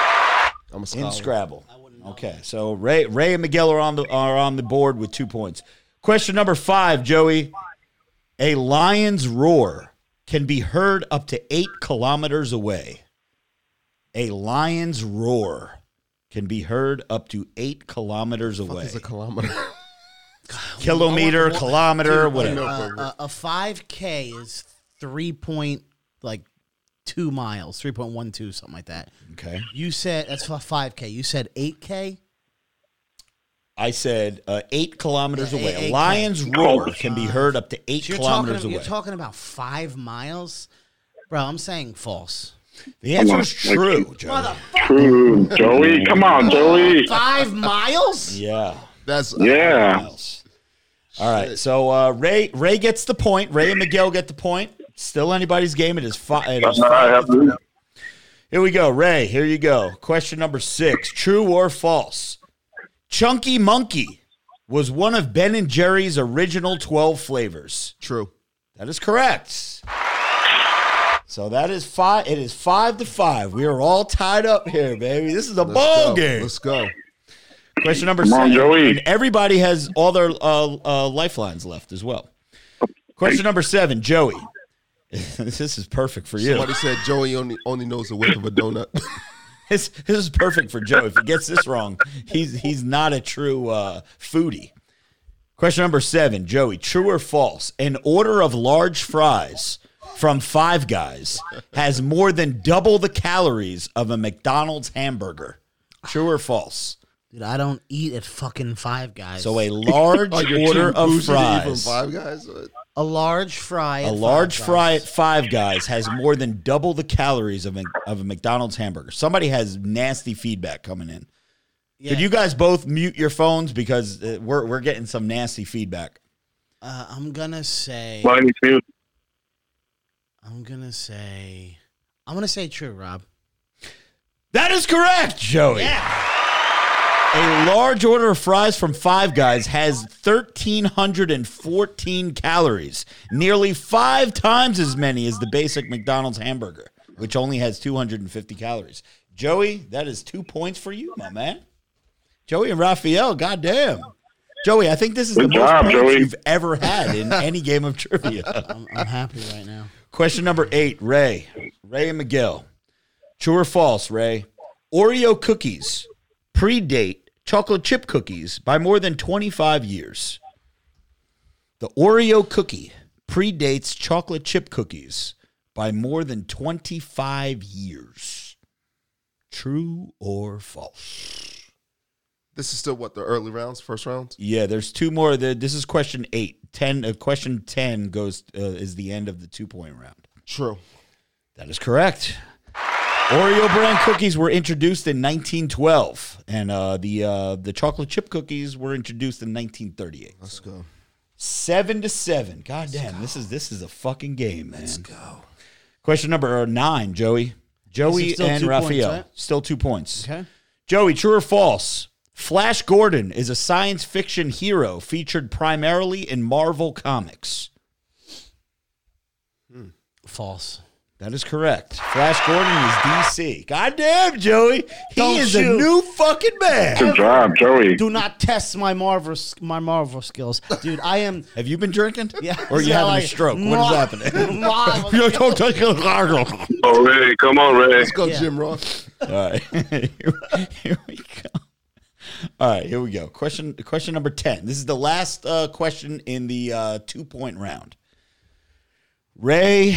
I'm a in scholar. Scrabble. Okay, so Ray, Ray and Miguel are on the are on the board with two points. Question number five, Joey. A lion's roar can be heard up to eight kilometers away. A lion's roar can be heard up to eight kilometers away. It's a kilometer. [laughs] Kilometer, What- what- kilometer, whatever. Uh, a, a 5K is three point like two miles, 3.12, something like that. Okay. You said that's for 5K. You said 8K. I said uh, eight kilometers Yeah, away. eight- A eight lion's roar can be heard up to eight So you're talking, kilometers you're away. talking about five miles, bro. I'm saying false. the answer is true, Joey. True, Joey. Come on, Joey. Five miles? Yeah. That's Yeah. All right. So uh, Ray Ray gets the point. Ray and Miguel get the point. Still anybody's game. It is five. It is five have to three. to. Here we go. Ray, here you go. Question number six True or false? Chunky Monkey was one of Ben and Jerry's original 12 flavors. true. That is correct. So that is five. It is five to five. We are all tied up here, baby. This is a Let's ball go. game. Let's go. Question number Come on, seven. Joey. And everybody has all their uh, uh, lifelines left as well. Question number seven, Joey. [laughs] this is perfect for you. Somebody said Joey only only knows the width of a donut. [laughs] This, this is perfect for Joe. If he gets this wrong, he's he's not a true uh, foodie. Question number seven, Joey. True or false? An order of large fries from Five Guys has more than double the calories of a McDonald's hamburger. True or false? Dude, I don't eat at fucking Five Guys. So a [laughs] large Oh, order of bougie to eat from fries. Five Guys. A large fry. A large Five fry Guys. at Five Guys has more than double the calories of a, of a McDonald's hamburger. Somebody has nasty feedback coming in. Yeah. Could you guys both mute your phones because uh, we're we're getting some nasty feedback. Uh, I'm gonna say. Mine is mute. I'm gonna say. I'm gonna say true, Rob. That is correct, Joey. A large order of fries from Five Guys has 1,314 calories, nearly five times as many as the basic McDonald's hamburger, which only has 250 calories. Joey, that is two points for you, my man. Joey and Raphael, goddamn. Joey, I think this is the Good most job, points Joey. you've ever had in [laughs] any game of trivia. I'm, I'm happy right now. Question number eight, Ray. Ray and Miguel. True or false, Ray? Oreo cookies predate chocolate chip cookies by more than 25 years. The Oreo cookie predates chocolate chip cookies by more than 25 years. True or false? This is still what the early rounds, first rounds. Yeah, there's two more. The- This is question eight. Ten. Uh, question ten goes uh, is the end of the two point round. True. That is correct. Oreo brand cookies were introduced in 1912, and uh, the uh, the chocolate chip cookies were introduced in 1938. Let's go. Seven to seven. God damn, this is this is a fucking game, man. Let's go. Question number nine, Joey. Joey and two points, Raphael. right? Still two points. Okay. Joey, true or false? Flash Gordon is a science fiction hero featured primarily in Marvel Comics. False. That is correct. Flash Gordon is DC. Goddamn, Joey. He Don't is you- a new fucking man. Good job, Joey. Do not test my Marvel my Marvel skills, dude. I am. [laughs] Have you been drinking? [laughs] Yeah. Or are you Yeah, having like, a stroke? What is happening? [laughs] Marvel You don't take a gargle. Oh, Ray, come on, Ray. Let's go, Yeah. Jim Ross. All right. here, here we go. All right, here we go. Question question number 10. This is the last uh, question in the uh, two point round. Ray,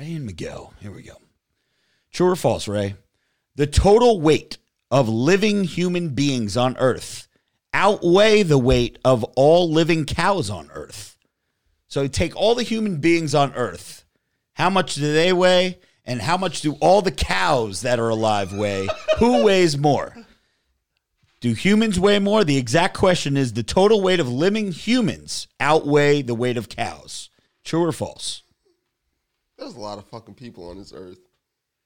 Ray and Miguel. Here we go. True or false, Ray? The total weight of living human beings on Earth outweigh the weight of all living cows on Earth. So take all the human beings on Earth. How much do they weigh? And how much do all the cows that are alive weigh? Who weighs more? Do humans weigh more? The exact question is the total weight of living humans outweigh the weight of cows. True or false? There's a lot of fucking people on this earth.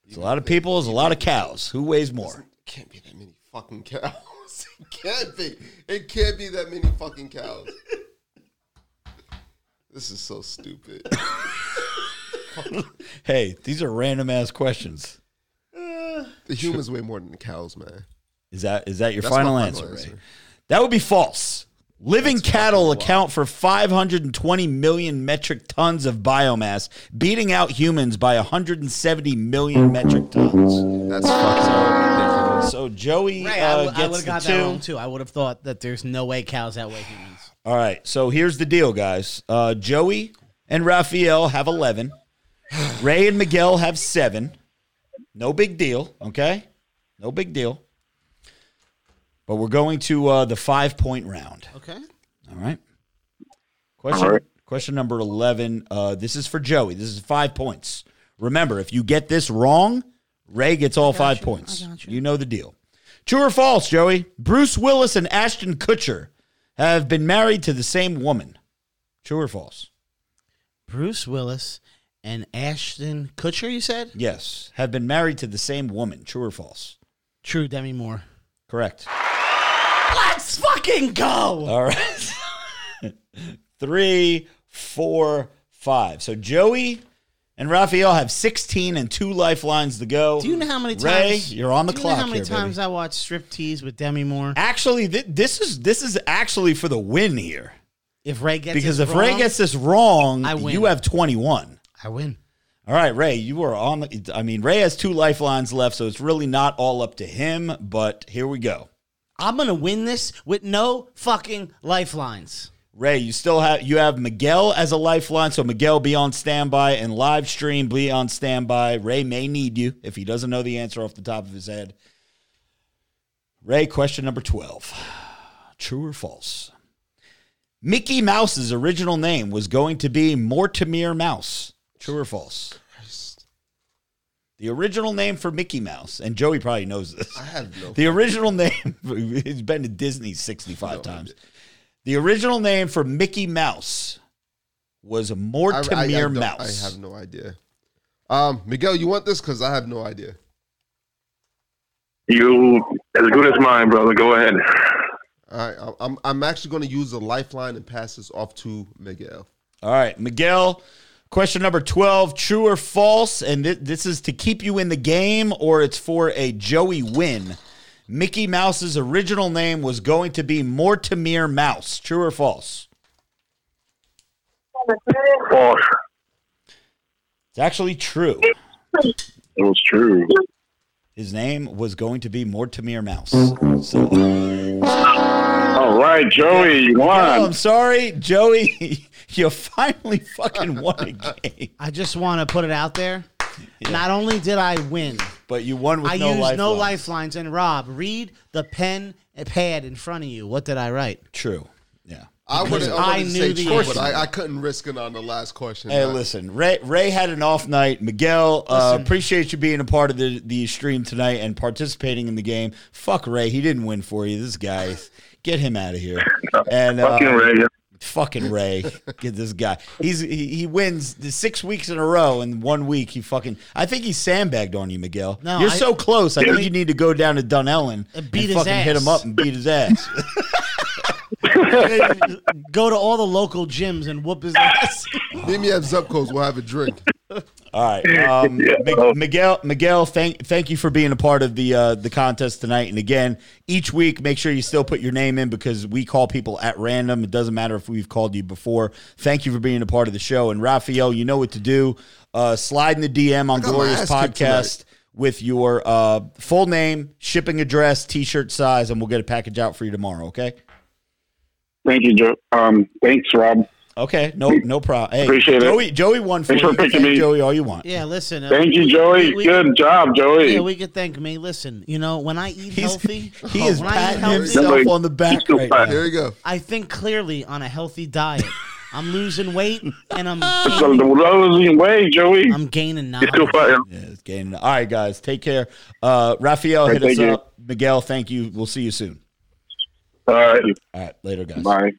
There's a lot of people, there's a lot of cows. Who weighs more? Can't be that many fucking cows. [laughs] It can't be. It can't be that many fucking cows. This is so stupid. [laughs] Hey, these are random ass questions. The humans weigh more than the cows, man. Is that is that your That's my final, final answer, answer. Ray? That would be false. Living cattle account for 520 million metric tons of biomass, beating out humans by 170 million metric tons. That's fucking ridiculous. So Joey Ray, uh, I, would gets have the got two. that wrong too. I would have thought that there's no way cows outweigh humans. All right. So here's the deal, guys. Uh, Joey and Raphael have 11. [sighs] Ray and Miguel have seven. No big deal. Okay. No big deal. But we're going to uh, the five point round. Okay. All right. Question All right. question number 11. Uh, this is for Joey. This is five points. Remember, if you get this wrong, Ray gets all five you. points. I got you. You know the deal. True or false, Joey? Bruce Willis and Ashton Kutcher have been married to the same woman. True or false? Bruce Willis and Ashton Kutcher, you said? Yes, have been married to the same woman. True or false? True, Demi Moore. Correct. Let's fucking go. All right. [laughs] Three, four, five. So Joey and Raphael have 16 and two lifelines to go. Do you know how many times Ray, you're on the do you clock know how many here, times baby. I watched striptease with Demi Moore? Actually, th- this is this is actually for the win here If Ray gets because this if Ray wrong, gets this wrong, I win. you have 21. I win. All right, Ray, you are on. The, I mean, Ray has two lifelines left, so it's really not all up to him. But here we go. I'm gonna win this with no fucking lifelines. Ray, you still have you have Miguel as a lifeline, so Miguel be on standby and live stream be on standby. Ray may need you if he doesn't know the answer off the top of his head. Ray, question number twelve: True or false? Mickey Mouse's original name was going to be Mortimer Mouse. True or false? The original name for Mickey Mouse, and Joey probably knows this. I have no. The original name, [laughs] he's been to Disney 65 times. The original name for Mickey Mouse was Mortimer I- I don't- Mouse. I have no idea. Um, Miguel, you want this? Because I have no idea. You as good as mine, brother. Go ahead. All right, I'm- I'm I'm actually going to use a lifeline and pass this off to Miguel. All right, Miguel, question number 12 true or false? And thi- this is to keep you in the game or it's for a Joey win. Mickey Mouse's original name was going to be Mortimer Mouse. True or false? False. It's actually true. It was true. His name was going to be Mortimer Mouse. Mm-hmm. So, All right, Joey, you Oh, I'm sorry, Joey. [laughs] You finally fucking won a game, I just want to put it out there. Not only did I win, but you won with I no used lifelines. no lifelines. And Rob, read the pen and pad in front of you. What did I write? True. Yeah. I would Because have I I knew say the true, answer. but I, I couldn't risk it on the last question. Hey, I- listen, Ray. Ray had an off night. Miguel, uh, appreciate you being a part of the the stream tonight and participating in the game. Fuck Ray, he didn't win for you. This guy, get him out of here. [laughs] And uh, Fucking Ray. fucking Ray, get this guy. He's he, he wins the six weeks in a row, and one week he fucking. I think he sandbagged on you, Miguel. No, you're I- so close. I think you need to go down to Dunellen And beat his fucking hit him up and beat his ass. [laughs] Go to all the local gyms and whoop his ass. Meet me at Zupco's. We'll have a drink. All right, um, [laughs] Yeah. Miguel. Miguel, thank thank you for being a part of the uh, the contest tonight. And again, each week, make sure you still put your name in because we call people at random. It doesn't matter if we've called you before. Thank you for being a part of the show. And Raphael, you know what to do. Uh, slide in the DM on got Glorious Podcast with your uh, full name, shipping address, T-shirt size, and we'll get a package out for you tomorrow. Okay. Thank you, Joe. Um, thanks, Rob. Okay. No, no problem. Hey, Appreciate it. Joey. Joey won for Thanks you. for picking Thank me. Joey all you want. Yeah, listen. uh, Thank you, Joey. we- we- Good job, Joey. Yeah, we could thank me. Listen, you know, when I eat He's, healthy, he is when I eat patting healthy, himself on the back right fat. now. Here you go. I think clearly on a healthy diet. [laughs] I'm losing weight and I'm So the gaining, losing weight, Joey. I'm gaining You're still knowledge. fighting. Yeah, it's getting. All right, guys, take care. Uh, Raphael, right, hit us thank you. up. Miguel, thank you. We'll see you soon. All right. All right, later, guys. Bye.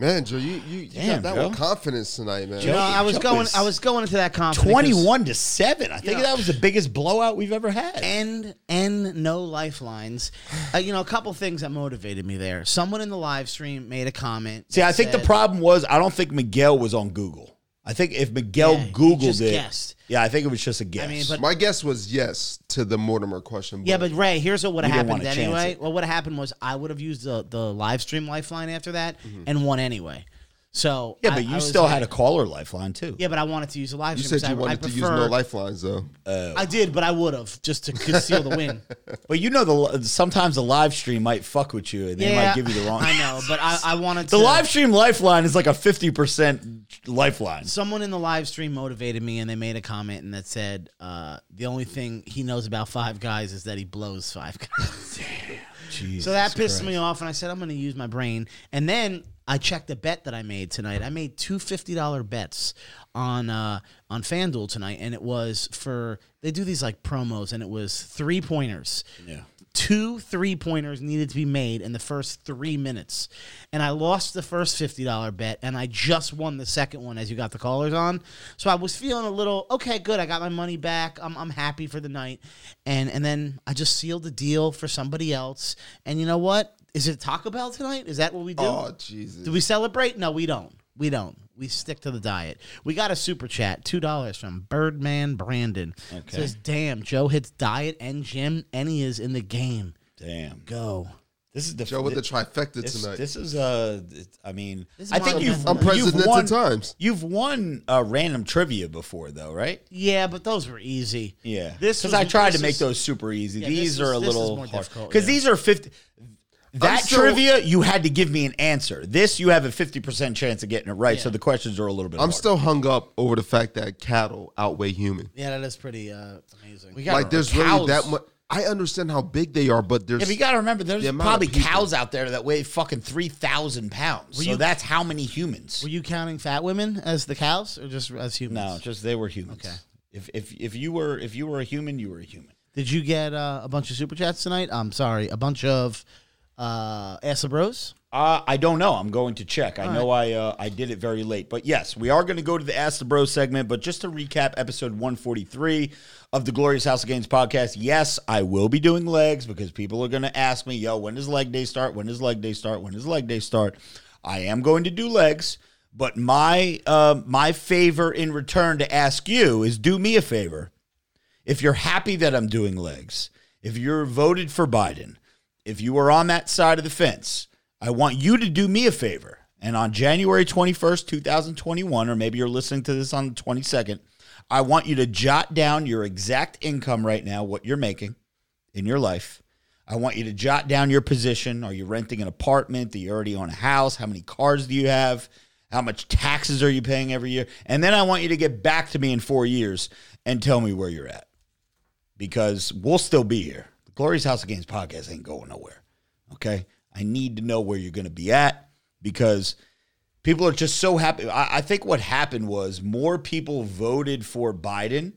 Man, Joe, you you, you Damn, got that Joe. with confidence tonight, man. You know, I was Joe going. I was going into that confidence. 21 to 7. I think Yeah. that was the biggest blowout we've ever had. and and no lifelines. Uh, you know, a couple things that motivated me there. Someone in the live stream made a comment. See, that I think the problem was I don't think Miguel was on Google. I think if Miguel Yeah, he Googled just it, guessed. Yeah, I think it was just a guess. I mean, but My guess was yes to the Mortimer question. Yeah, but Ray, here's what would have You don't happened wanna chance anyway. it. What happened was I would have used the the live stream lifeline after that Mm-hmm. and won anyway. So yeah, but I you was still like- had a caller lifeline too. Yeah, but I wanted to use a live you stream. said you because I- wanted I to use no lifelines, though. I did, but I would have just to conceal the win. [laughs] But you know, the sometimes the live stream might fuck with you and they yeah, might give you the wrong. I know, but I, I wanted to, The live stream lifeline is like a 50% lifeline. Someone in the live stream motivated me, and they made a comment and that said, uh, "The only thing he knows about Five Guys is that he blows Five Guys." [laughs] Damn. So that pissed me off, and I said I'm going to use my brain. And then I checked a bet that I made tonight. I made two fifty dollar bets on uh, on FanDuel tonight, and it was for they do these like promos, and it was three pointers. Yeah. Two three pointers needed to be made in the first three minutes, and I lost the first fifty dollar bet, and I just won the second one as you got the callers on. So I was feeling a little okay, good. I got my money back. I'm, I'm happy for the night, and and then I just sealed the deal for somebody else. And you know what? Is it Taco Bell tonight? Is that what we do? Oh Jesus! Do we celebrate? No, we don't. We don't. We stick to the diet. We got a super chat, two dollars from Birdman Brandon. Okay. Says, "Damn, Joe hits diet and gym, and he is in the game. Damn. Go." This is the Joe with the thi- trifecta this, tonight. This is uh, I mean, This is I think you've Brando. you've Unprecedented won, times. You've won uh, random trivia before, though, right? Yeah, but those were easy. Yeah, This because I tried to make is- those super easy. Yeah, these this are is- a this is little more hard difficult, because yeah. these are fifty. That still- trivia, you had to give me an answer. This, you have a fifty percent chance of getting it right. So the questions are a little bit. I'm hard. still hung up over the fact that cattle outweigh human. Yeah, that is pretty uh, amazing. We got Like there's really that much. I understand how big they are, but there's Yeah, but you got to remember, there's the probably cows out there that weigh fucking three thousand pounds. Were so you- that's how many humans. Were you counting fat women as the cows, or just as humans? no, just they were humans. Okay. If if if you were if you were a human, you were a human. Did you get uh, a bunch of super chats tonight? I'm sorry, a bunch of uh, Ask the Bros. Uh, I don't know. I'm going to check. I know I uh, I did it very late, but yes, we are going to go to the Ask the Bro segment. But just to recap, episode 143 of the Glorious House of Gains podcast. Yes, I will be doing legs because people are going to ask me, "Yo, when does leg day start? When does leg day start? When does leg day start?" I am going to do legs, but my uh, my favor in return to ask you is do me a favor. If you're happy that I'm doing legs, if you're voted for Biden, if you are on that side of the fence, I want you to do me a favor. And on January 21st, 2021, or maybe you're listening to this on the 22nd, I want you to jot down your exact income right now, what you're making in your life. I want you to jot down your position. Are you renting an apartment? Do you already own a house? How many cars do you have? How much taxes are you paying every year? And then I want you to get back to me in four years and tell me where you're at because we'll still be here. Glorious House of Gains podcast ain't going nowhere. Okay. I need to know where you're going to be at because people are just so happy. I, I think what happened was more people voted for Biden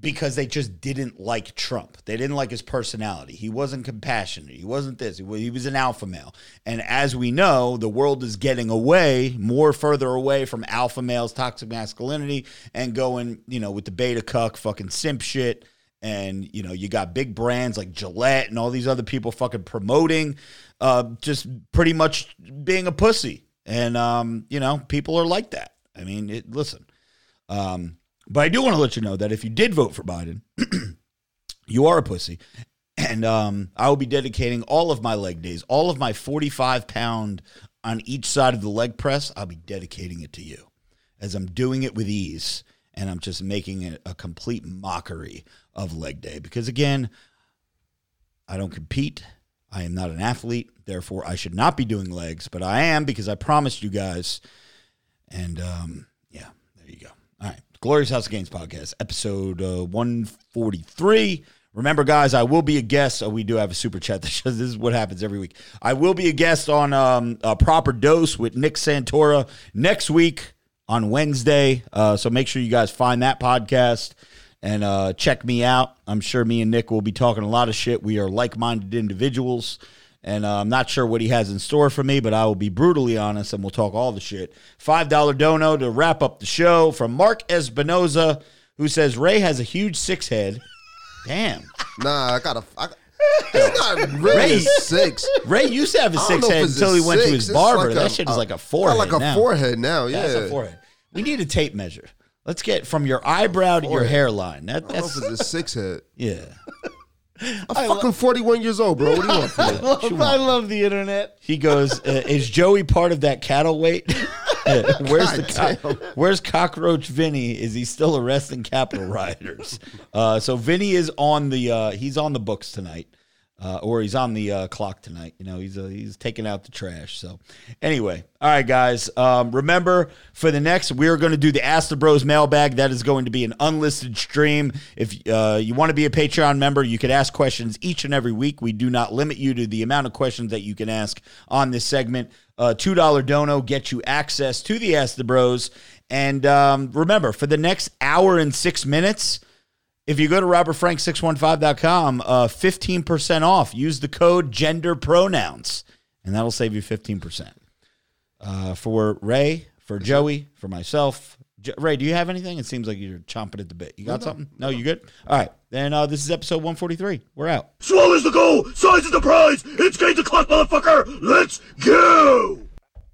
because they just didn't like Trump. They didn't like his personality. He wasn't compassionate. He wasn't this. He was, he was an alpha male. And as we know, the world is getting away, more further away from alpha males, toxic masculinity, and going, you know, with the beta cuck, fucking simp shit. And, you know, you got big brands like Gillette and all these other people fucking promoting uh, just pretty much being a pussy. And, um, you know, people are like that. I mean, it, listen. Um, but I do want to let you know that if you did vote for Biden, [clears throat] you are a pussy. And um, I will be dedicating all of my leg days, all of my 45 pound on each side of the leg press, I'll be dedicating it to you as I'm doing it with ease. And I'm just making it a complete mockery of leg day. Because again, I don't compete. I am not an athlete. Therefore, I should not be doing legs, but I am because I promised you guys. And um, yeah, there you go. All right. Glorious House of Gains podcast, episode uh, 143. Remember, guys, I will be a guest. Oh, we do have a super chat that [laughs] shows this is what happens every week. I will be a guest on um, a proper dose with Nick Santora next week on Wednesday. Uh, so make sure you guys find that podcast and uh, check me out. I'm sure me and Nick will be talking a lot of shit. We are like minded individuals. And uh, I'm not sure what he has in store for me, but I will be brutally honest and we'll talk all the shit. $5 dono to wrap up the show from Mark Espinoza, who says Ray has a huge six head. Damn. Nah, I got a. I, it's not really Ray- a six. Ray used to have a I six head until he went to his barber. like that a- shit is like a forehead. like a now. forehead now. Yeah, That's a forehead. We need a tape measure. Let's get from your eyebrow to your hairline. That, I that's a six head. [laughs] yeah. I'm fucking 41 years old, bro. What do you want from me? [laughs] I love the internet. He goes, uh, "Is Joey part of that cattle weight? [laughs] [laughs] where's the co- Where's Cockroach Vinny? Is he still arresting Capitol rioters? Uh, so Vinny is on the uh, he's on the books tonight. Uh, or he's on the uh, clock tonight. You know, he's uh, he's taking out the trash. So, anyway, all right, guys. Um, remember, for the next, we're going to do the Ask the Bros mailbag. That is going to be an unlisted stream. If uh, you want to be a Patreon member, you could ask questions each and every week. We do not limit you to the amount of questions that you can ask on this segment. Uh, Two dollar dono gets you access to the Ask the Bros. And um, remember, for the next hour and six minutes. If you go to robertfrank615.com, uh, 15% off. Use the code gender pronouns, and that'll save you 15%. Uh, for Ray, for Joey, for myself. Jo- Ray, do you have anything? It seems like you're chomping at the bit. You got something? No, you good? All right. Then uh, this is episode 143. We're out. Swallows the goal, size is the prize. It's game to clock, motherfucker. Let's go.